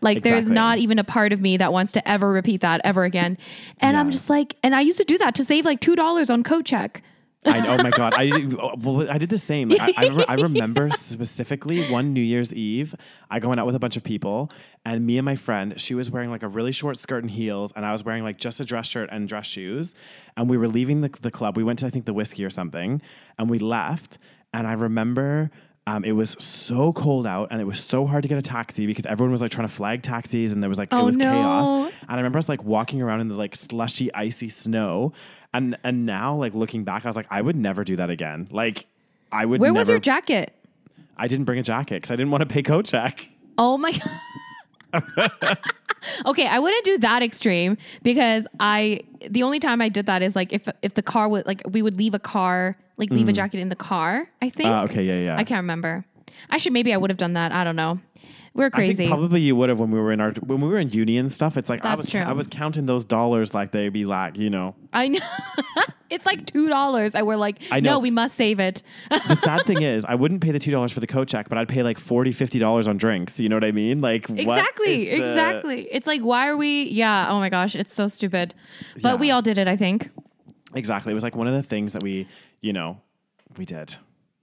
Like there's not even a part of me that wants to ever repeat that ever again. And I'm just like, and I used to do that to save like two dollars on coat check.
I oh my god! I well, I did the same. Like, I, I, re- I remember specifically one New Year's Eve, I going out with a bunch of people, and me and my friend, she was wearing like a really short skirt and heels, and I was wearing like just a dress shirt and dress shoes, and we were leaving the, the club. We went to I think the whiskey or something, and we left. And I remember um, it was so cold out, and it was so hard to get a taxi because everyone was like trying to flag taxis, and there was like
Oh,
it was
no.
chaos. And I remember us like walking around in the like slushy, icy snow. And and now like looking back, I was like, I would never do that again. Like I would
Where
never
was your jacket?
I didn't bring a jacket because I didn't want to pay coat check.
Oh my god. okay, I wouldn't do that extreme because I the only time I did that is like if if the car would like we would leave a car like leave a jacket in the car. I think.
Uh, okay, yeah, yeah.
I can't remember. I should maybe I would have done that. I don't know. We're
I
crazy.
think probably you would have when we were in our when we were in uni and stuff. It's like I
That's
was
true.
I was counting those dollars like they'd be like you know.
I know. it's like two dollars, and we're like,
I know.
no, we must save it.
The sad thing is, I wouldn't pay the two dollars for the coat check, but I'd pay like 40 dollars on drinks. You know what I mean? Like what
exactly,
is the-
exactly. It's like, why are we? Yeah. Oh my gosh, it's so stupid. But
Yeah.
we all did it. I think.
Exactly. It was like one of the things that we you know we did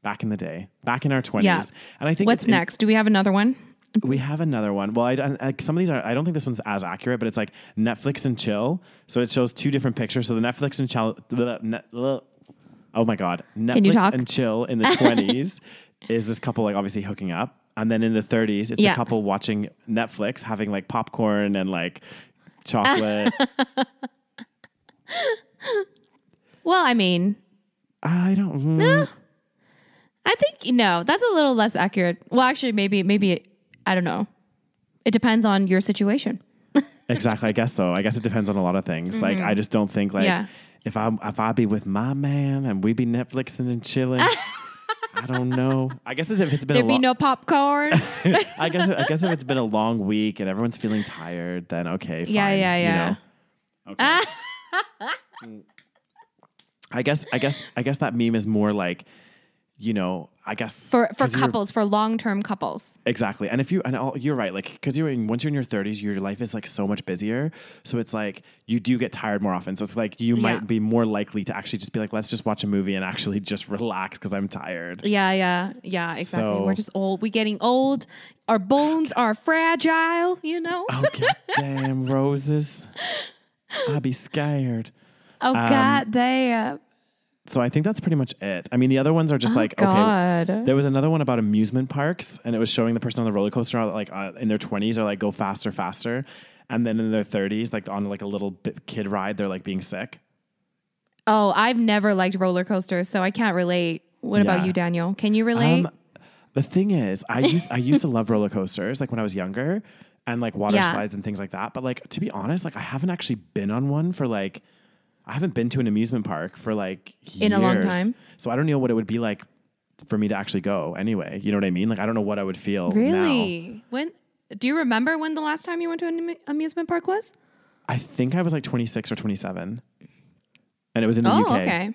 back in the day, back in our twenties.
Yeah.
And I think
What's
it's in-
next? Do we have another one?
We have another one. Well, I, I, some of these are. I don't think this one's as accurate, but it's like Netflix and chill. So it shows two different pictures. So the Netflix and chill. Oh my god, Netflix
you talk?
and chill in the twenties is this couple like obviously hooking up, and then in the thirties it's
Yeah.
the couple watching Netflix, having like popcorn and like chocolate.
Well, I mean,
I don't. mm,
I think no, that's a little less accurate. Well, actually, maybe, maybe I don't know. It depends on your situation.
Exactly. I guess so. I guess it depends on a lot of things. Like I just don't think like
Mm-hmm. Yeah.
if I if I be with my man and we be Netflixing and chilling. I don't know. I guess as if it's been
There'd
a
be
long.
no popcorn.
I guess I guess if it's been a long week and everyone's feeling tired, then okay, fine.
Yeah, yeah,
you
yeah.
know? Okay. I guess I guess I guess that meme is more like, you know, I guess
for for couples, for long term couples.
Exactly. And if you, and all, you're right, like, because you're in, once you're in your 30s, your life is like so much busier. So it's like you do get tired more often. So it's like you
Yeah.
might be more likely to actually just be like, let's just watch a movie and actually just relax because I'm tired.
Yeah, yeah, yeah. Exactly.
So-
We're just old. We're getting old. Our bones are fragile. You know.
Oh, damn roses. I'd be scared.
Oh
Um,
god damn.
So I think that's pretty much it. I mean, the other ones are just
Oh,
like, okay. There was another one about amusement parks, and it was showing the person on the roller coaster, like uh, in their 20s, are like, go faster, faster. And then in their 30s, like on like a little bit kid ride, they're like being sick.
Oh, I've never liked roller coasters, so I can't relate. What about you, Daniel? Can you relate?
Um, the thing is, I used I used to love roller coasters like when I was younger, and like water
Yeah.
slides and things like that. But like to be honest, like I haven't actually been on one for like I haven't been to an amusement park for like
In a long time?
So I don't know what it would be like for me to actually go. Anyway, you know what I mean? Like I don't know what I would feel. now.
really? When? Do you remember when the last time you went to an amusement park was?
I think I was like 26 or 27, and it was in the
Oh,
UK.
okay.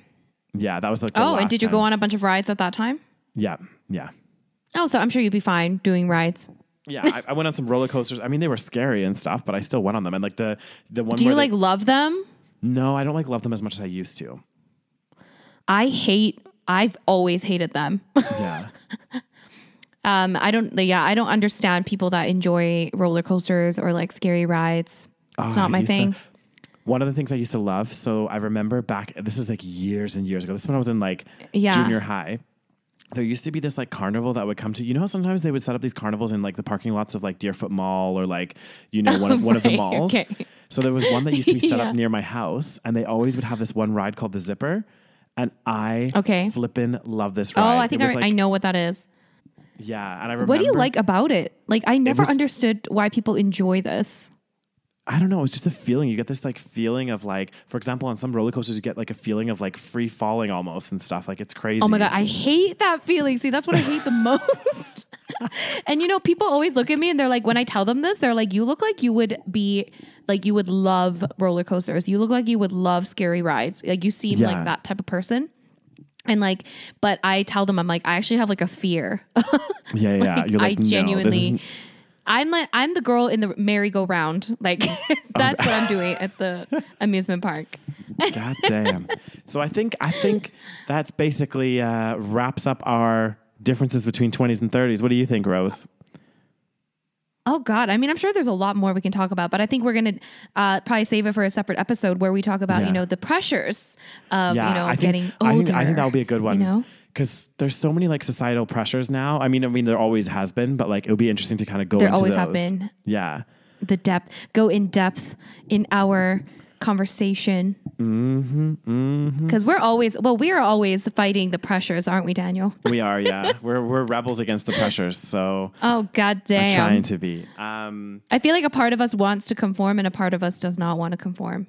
Yeah, that was like. The
Oh, and did you go on a bunch of rides at that time?
Yeah, yeah.
Oh, so I'm sure you'd be fine doing rides.
Yeah, I, I went on some roller coasters. I mean, they were scary and stuff, but I still went on them. And like the the one.
Do you like love them?
No, I don't like love them as much as I used to.
I hate. I've always hated them.
Yeah.
um, I don't. Yeah, I don't understand people that enjoy roller coasters or like scary rides. It's
Oh,
not my
used to-
thing.
one of the things I used to love. So I remember back. This is like years and years ago. This is when I was in like
Yeah.
junior high. There used to be this like carnival that would come to. You know how sometimes they would set up these carnivals in like the parking lots of like Deerfoot Mall or like you know one of one of the malls.
okay.
So there was one that used to be set
Yeah.
up near my house, and they always would have this one ride called the Zipper. And I
Okay.
flippin' love this
oh,
ride. Oh.
I think I,
like,
I know what that is.
Yeah, and I remember.
What do you like about it? Like, I never
was-
understood why people enjoy this.
I don't know. It's just a feeling. You get this like feeling of like, for example, on some roller coasters, you get like a feeling of like free falling almost and stuff. Like it's crazy.
Oh my god, I hate that feeling. See, that's what I hate the most. and you know, people always look at me and they're like, when I tell them this, they're like, "You look like you would be like you would love roller coasters. You look like you would love scary rides. Like you seem
Yeah.
like that type of person." And like, but I tell them, I'm like, I actually have like a fear.
Yeah, yeah.
Like,
You're like,
I
no, this
genuinely,
isn't-
I'm like, I'm the girl in the merry-go-round. Like, that's what I'm doing at the amusement park.
God damn. So I think I think that's basically uh, wraps up our differences between 20s and 30s. What do you think, Rose?
Oh God! I mean, I'm sure there's a lot more we can talk about, but I think we're gonna uh, probably save it for a separate episode where we talk about
Yeah.
you know the pressures of you know
think,
getting older.
I think I think that would be a good one.
You know,
Because there's so many like societal pressures now. I mean, I mean, there always has been, but like it would be interesting to kind of go.
There
into
always
those.
have been.
Yeah,
the depth, go in depth in our conversation.
Mm-hmm,
Because we're always well, we are always fighting the pressures, aren't we, Daniel?
we are. Yeah, we're we're rebels against the pressures. So
Oh God
I'm
damn!
trying to be. Um,
I feel like a part of us wants to conform and a part of us does not want to conform.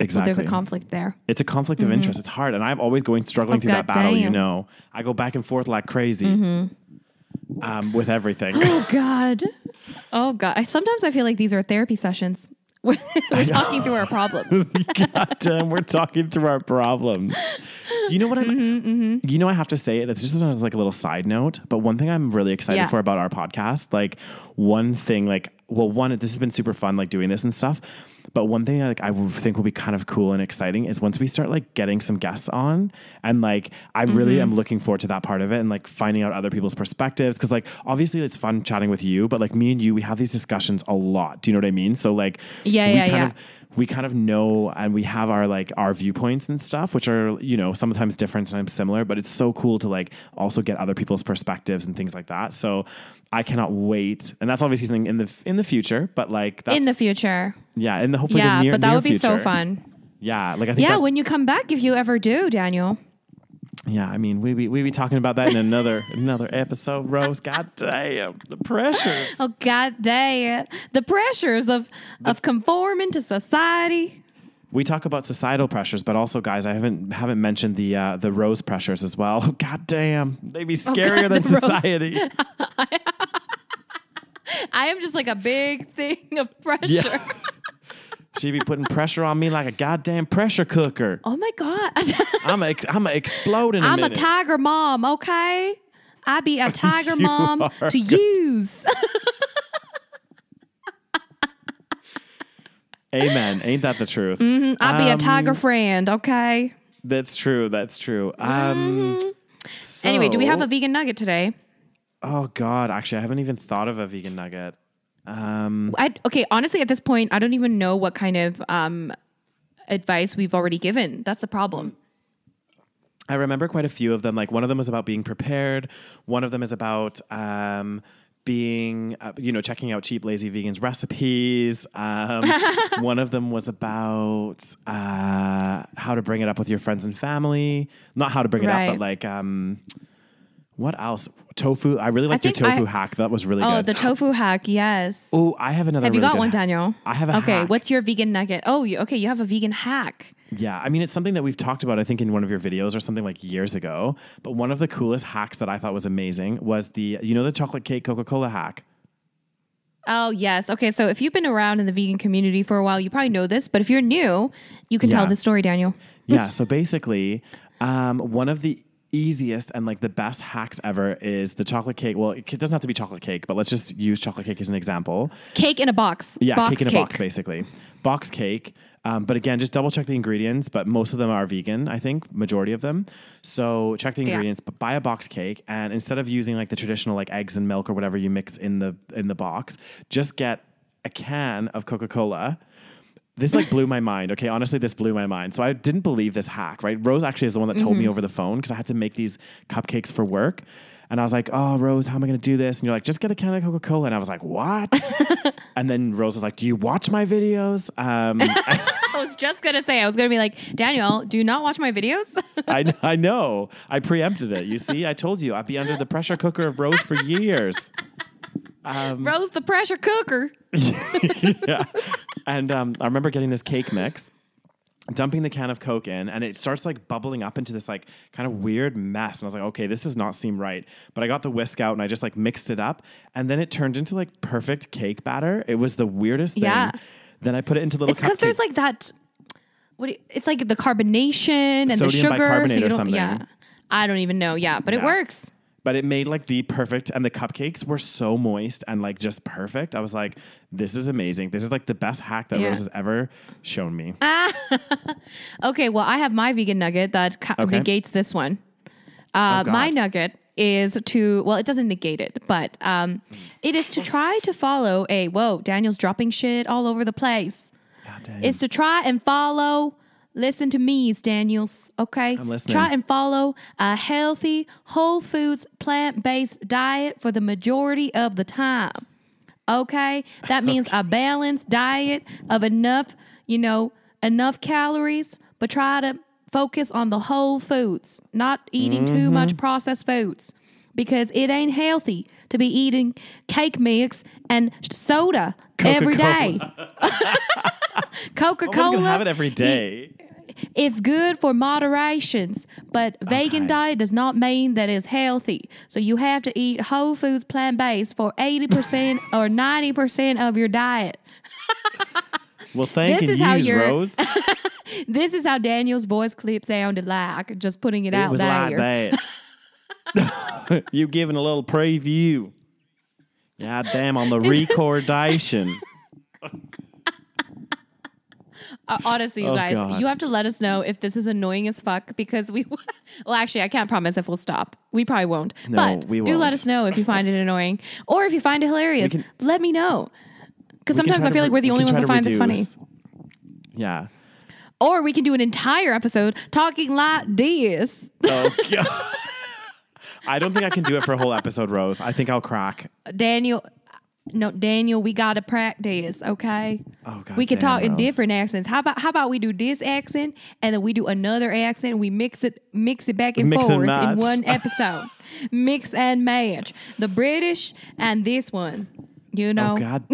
exactly.
There's a conflict there.
It's a conflict of interest. It's hard, and I'm always going struggling
Oh,
through that battle. You know, I go back and forth like crazy um, with everything.
Oh God. Oh God. I, sometimes I feel like these are therapy sessions. We're, talking through our problems.
God damn, we're talking through our problems. You know what I'm?
Mm-hmm,
You know, I have to say it. It's just like a little side note, but one thing I'm really excited
Yeah.
for about our podcast, like one thing, like well, one, this has been super fun, like doing this and stuff. But one thing like I think will be kind of cool and exciting is once we start like getting some guests on, and like I really
Mm-hmm.
am looking forward to that part of it and like finding out other people's perspectives because like obviously it's fun chatting with you, but like me and you, we have these discussions a lot. Do you know what I mean? So like
Yeah,
we
yeah,
kind
yeah.
of we kind of know and we have our like our viewpoints and stuff which are you know sometimes different sometimes similar but it's so cool to like also get other people's perspectives and things like that so i cannot wait and that's obviously something in the in the future but like that's
in the future.
yeah in the hopefully
Yeah,
the near,
but that would be so fun.
yeah like i think
Yeah,
that-
when you come back, if you ever do, Daniel.
Yeah i mean we be we be talking about that in another another episode rose god damn the pressures
Oh God damn. The pressures of of conforming to society.
we talk about societal pressures, but also, guys, I haven't haven't mentioned the uh, the rose pressures as well. God damn, they be scarier
God,
than society.
I am just like a big thing of pressure.
Yeah. She be putting pressure on me like a goddamn pressure cooker.
Oh my God.
I'm a, I'm a explode in a
I'm a
minute.
tiger mom, okay? I be a tiger mom to use.
Amen. Ain't that the truth?
I be a
Um,
tiger friend, okay?
That's true. That's true. Um,
anyway, do we have a vegan nugget today?
Oh God, actually, I haven't even thought of a vegan nugget. Um,
I, okay, honestly, at this point, I don't even know what kind of um, advice we've already given. That's the problem.
I remember quite a few of them. Like one of them was about being prepared. One of them is about um, being, uh, you know, checking out cheap, lazy vegans recipes. Um, one of them was about uh, how to bring it up with your friends and family. Not how to bring it up, but like um, what else? Tofu. I really liked your
think I-
tofu hack. That was really
Oh,
good.
the tofu hack, yes.
oh, I have another.
have you
really
got one. Daniel?
I have a
Okay,
hack.
what's your vegan nugget? Oh, you, okay, you have a vegan hack.
Yeah, I mean, it's something that we've talked about, I think, in one of your videos or something like years ago. But one of the coolest hacks that I thought was amazing was the, you know, the chocolate cake Coca Cola hack.
Oh, yes. Okay, so if you've been around in the vegan community for a while, you probably know this, but if you're new, you can tell the story, Daniel.
Yeah, so basically, um, one of the easiest and like the best hacks ever is the chocolate cake. Well, it doesn't have to be chocolate cake, but let's just use chocolate cake as an example.
Cake in a box.
Yeah,
box
cake in a box, basically. Box cake. Um, but again, just double check the ingredients. But most of them are vegan, I think, majority of them. So check the
Yeah.
ingredients. But buy a box cake, and instead of using like the traditional like eggs and milk or whatever you mix in the in the box, just get a can of Coca Cola. This like blew my mind. Okay, honestly, this blew my mind. So I didn't believe this hack. Right, Rose actually is the one that told
Mm-hmm.
me over the phone because I had to make these cupcakes for work. And I was like, "Oh, Rose, how am I going to do this?" And you're like, "Just get a can of Coca Cola." And I was like, "What?" and then Rose was like, "Do you watch my videos?" Um,
I was just gonna say, I was gonna be like, Daniel, do you not watch my videos?
I, I know. I preempted it. You see, I told you I'd be under the pressure cooker of Rose for years.
Rose the pressure cooker.
yeah. And um, I remember getting this cake mix, dumping the can of Coke in, and it starts like bubbling up into this like kind of weird mess. And I was like, okay, this does not seem right. But I got the whisk out and I just like mixed it up, and then it turned into like perfect cake batter. It was the weirdest thing.
Yeah.
Then I put it into little.
It's because there's like that. What? do you- it's like the carbonation and the sugar. so you don't.
something.
Yeah. I don't even know. Yeah, but it works.
But it made like the perfect and the cupcakes were so moist and like just perfect i was like this is amazing this is like the best hack that
Yeah.
rose has ever shown me
Okay, well, I have my vegan nugget that ca-
Okay.
negates this one. Uh,
God.
my nugget is to, well, it doesn't negate it, but um, it is to try to follow a, whoa, Daniel's dropping shit all over the place.
God damn.
Is to try and follow, listen to me, Daniels, okay?
I'm listening.
Try and follow a healthy, whole foods, plant based diet for the majority of the time. Okay? That means a balanced diet of enough, you know, enough calories, but try to focus on the whole foods, not eating
Mm-hmm.
too much processed foods because it ain't healthy to be eating cake mix and soda every day. Coca
I was gonna
Cola.
have it every day
It's good for moderations, but vegan
Okay.
diet does not mean that it's healthy. So you have to eat whole foods plant based for 80% or 90% of your diet.
well thank
This
you
is how you're-
rose
This is how Daniel's voice clip sounded like, just putting it,
it
out
was
there.
like that you giving a little preview God damn on the recordation
Uh, honestly, you
Oh,
guys,
God.
you have to let us know if this is annoying as fuck because we, well, actually, I can't promise if we'll stop. We probably won't.
No,
but
we
do let us know if you find it annoying or if you find it hilarious.
can-
let me know. Because sometimes I feel
re-
like we're the only ones that find this funny.
yeah
Or we can do an entire episode talking like this.
oh god I don't think I can do it for a whole episode, Rose. I think I'll crack.
Daniel, no, Daniel, we got to practice, okay?
Oh god,
we can
damn,
talk in
Rose.
different accents. How about how about we do this accent and then we do another accent? We mix it mix it back and
Mix and
forth in one episode. mix and match the British and this one. You know,
Oh God,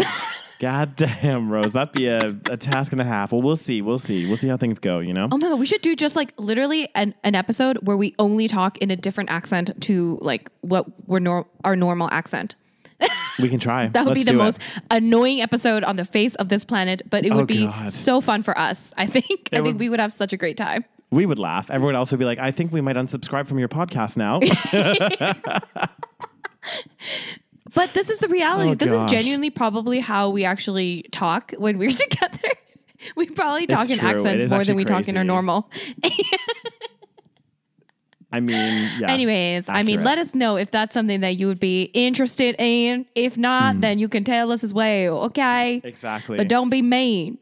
God damn, Rose, that'd be a, a task and a half. Well, we'll see, we'll see, we'll see how things go. You know,
Oh my god, we should do just like literally an, an episode where we only talk in a different accent to like what we're nor- our normal accent.
We can try.
That would
Let's
be the
do it.
most annoying episode on the face of this planet, but it oh, would
Oh,
be
God.
so fun for us. I think. I think
would-
we would have such a great time.
We would laugh. Everyone else would be like, "I think we might unsubscribe from your podcast now."
But this is the reality.
Oh,
this
gosh.
is genuinely probably how we actually talk when we're together. we probably talk
It's
in
true.
Accents more than we talk in our normal.
I mean, yeah.
Anyways, I mean, let us know if that's something that you would be interested in. If not, hmm. then you can tell us as well. Okay.
exactly.
But don't be mean.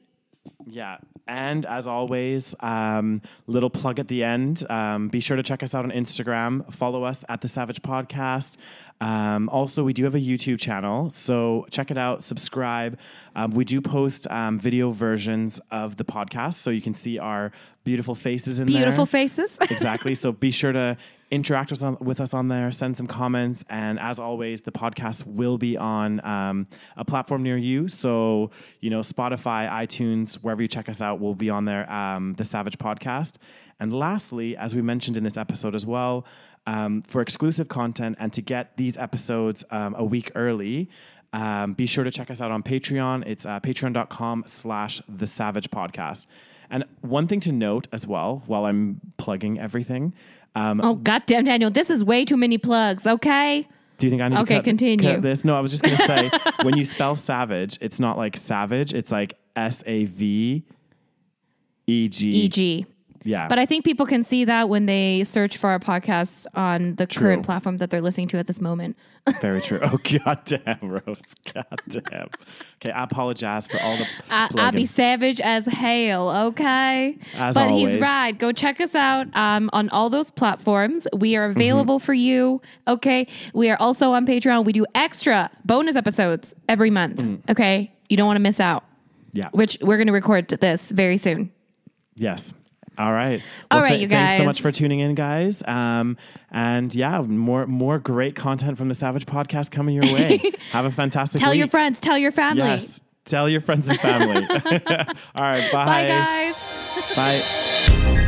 Yeah. And as always, um, little plug at the end. Um, be sure to check us out on Instagram. Follow us at the Saveg Podcast. Um, also, we do have a YouTube channel, so check it out. Subscribe. Um, we do post um, video versions of the podcast, so you can see our beautiful faces in there.
Beautiful faces.
exactly. So be sure to interact with us, on, there, send some comments. And as always, the podcast will be on um, a platform near you. So, you know, Spotify, iTunes, wherever you check us out, we'll be on there, um, the Saveg Podcast. And lastly, as we mentioned in this episode as well, um, for exclusive content and to get these episodes um, a week early, um, be sure to check us out on Patreon. It's uh, patreon.com slash the Saveg Podcast. And one thing to note as well, while I'm plugging everything, um,
Oh goddamn, Daniel, this is way too many plugs. Okay.
do you think I need
Okay,
to cut,
continue.
cut this? No, I was just going to say when you spell savage, it's not like savage, it's like S A V E G.
EG.
Yeah.
But I think people can see that when they search for our podcast on the
True.
current platform that they're listening to at this moment.
Very true. Oh, goddamn, Rose. Goddamn. Okay, I apologize for all the.
I, I'll be savage as hell, okay?
As
but
always.
he's right. Go check us out um, on all those platforms. We are
Mm-hmm.
available for you, okay? We are also on Patreon. We do extra bonus episodes every month,
Mm.
okay? You don't want to miss out,
Yeah.
which we're going to record this very soon.
Yes. All right.
All
Well,
right,
th-
you
Thanks so much for tuning in, guys. Um, and yeah, more more great content from the Saveg Podcast coming your way. Have a fantastic
Tell your friends, tell your family.
Yes. Tell your friends and family. All right. Bye.
Bye, guys.
Bye.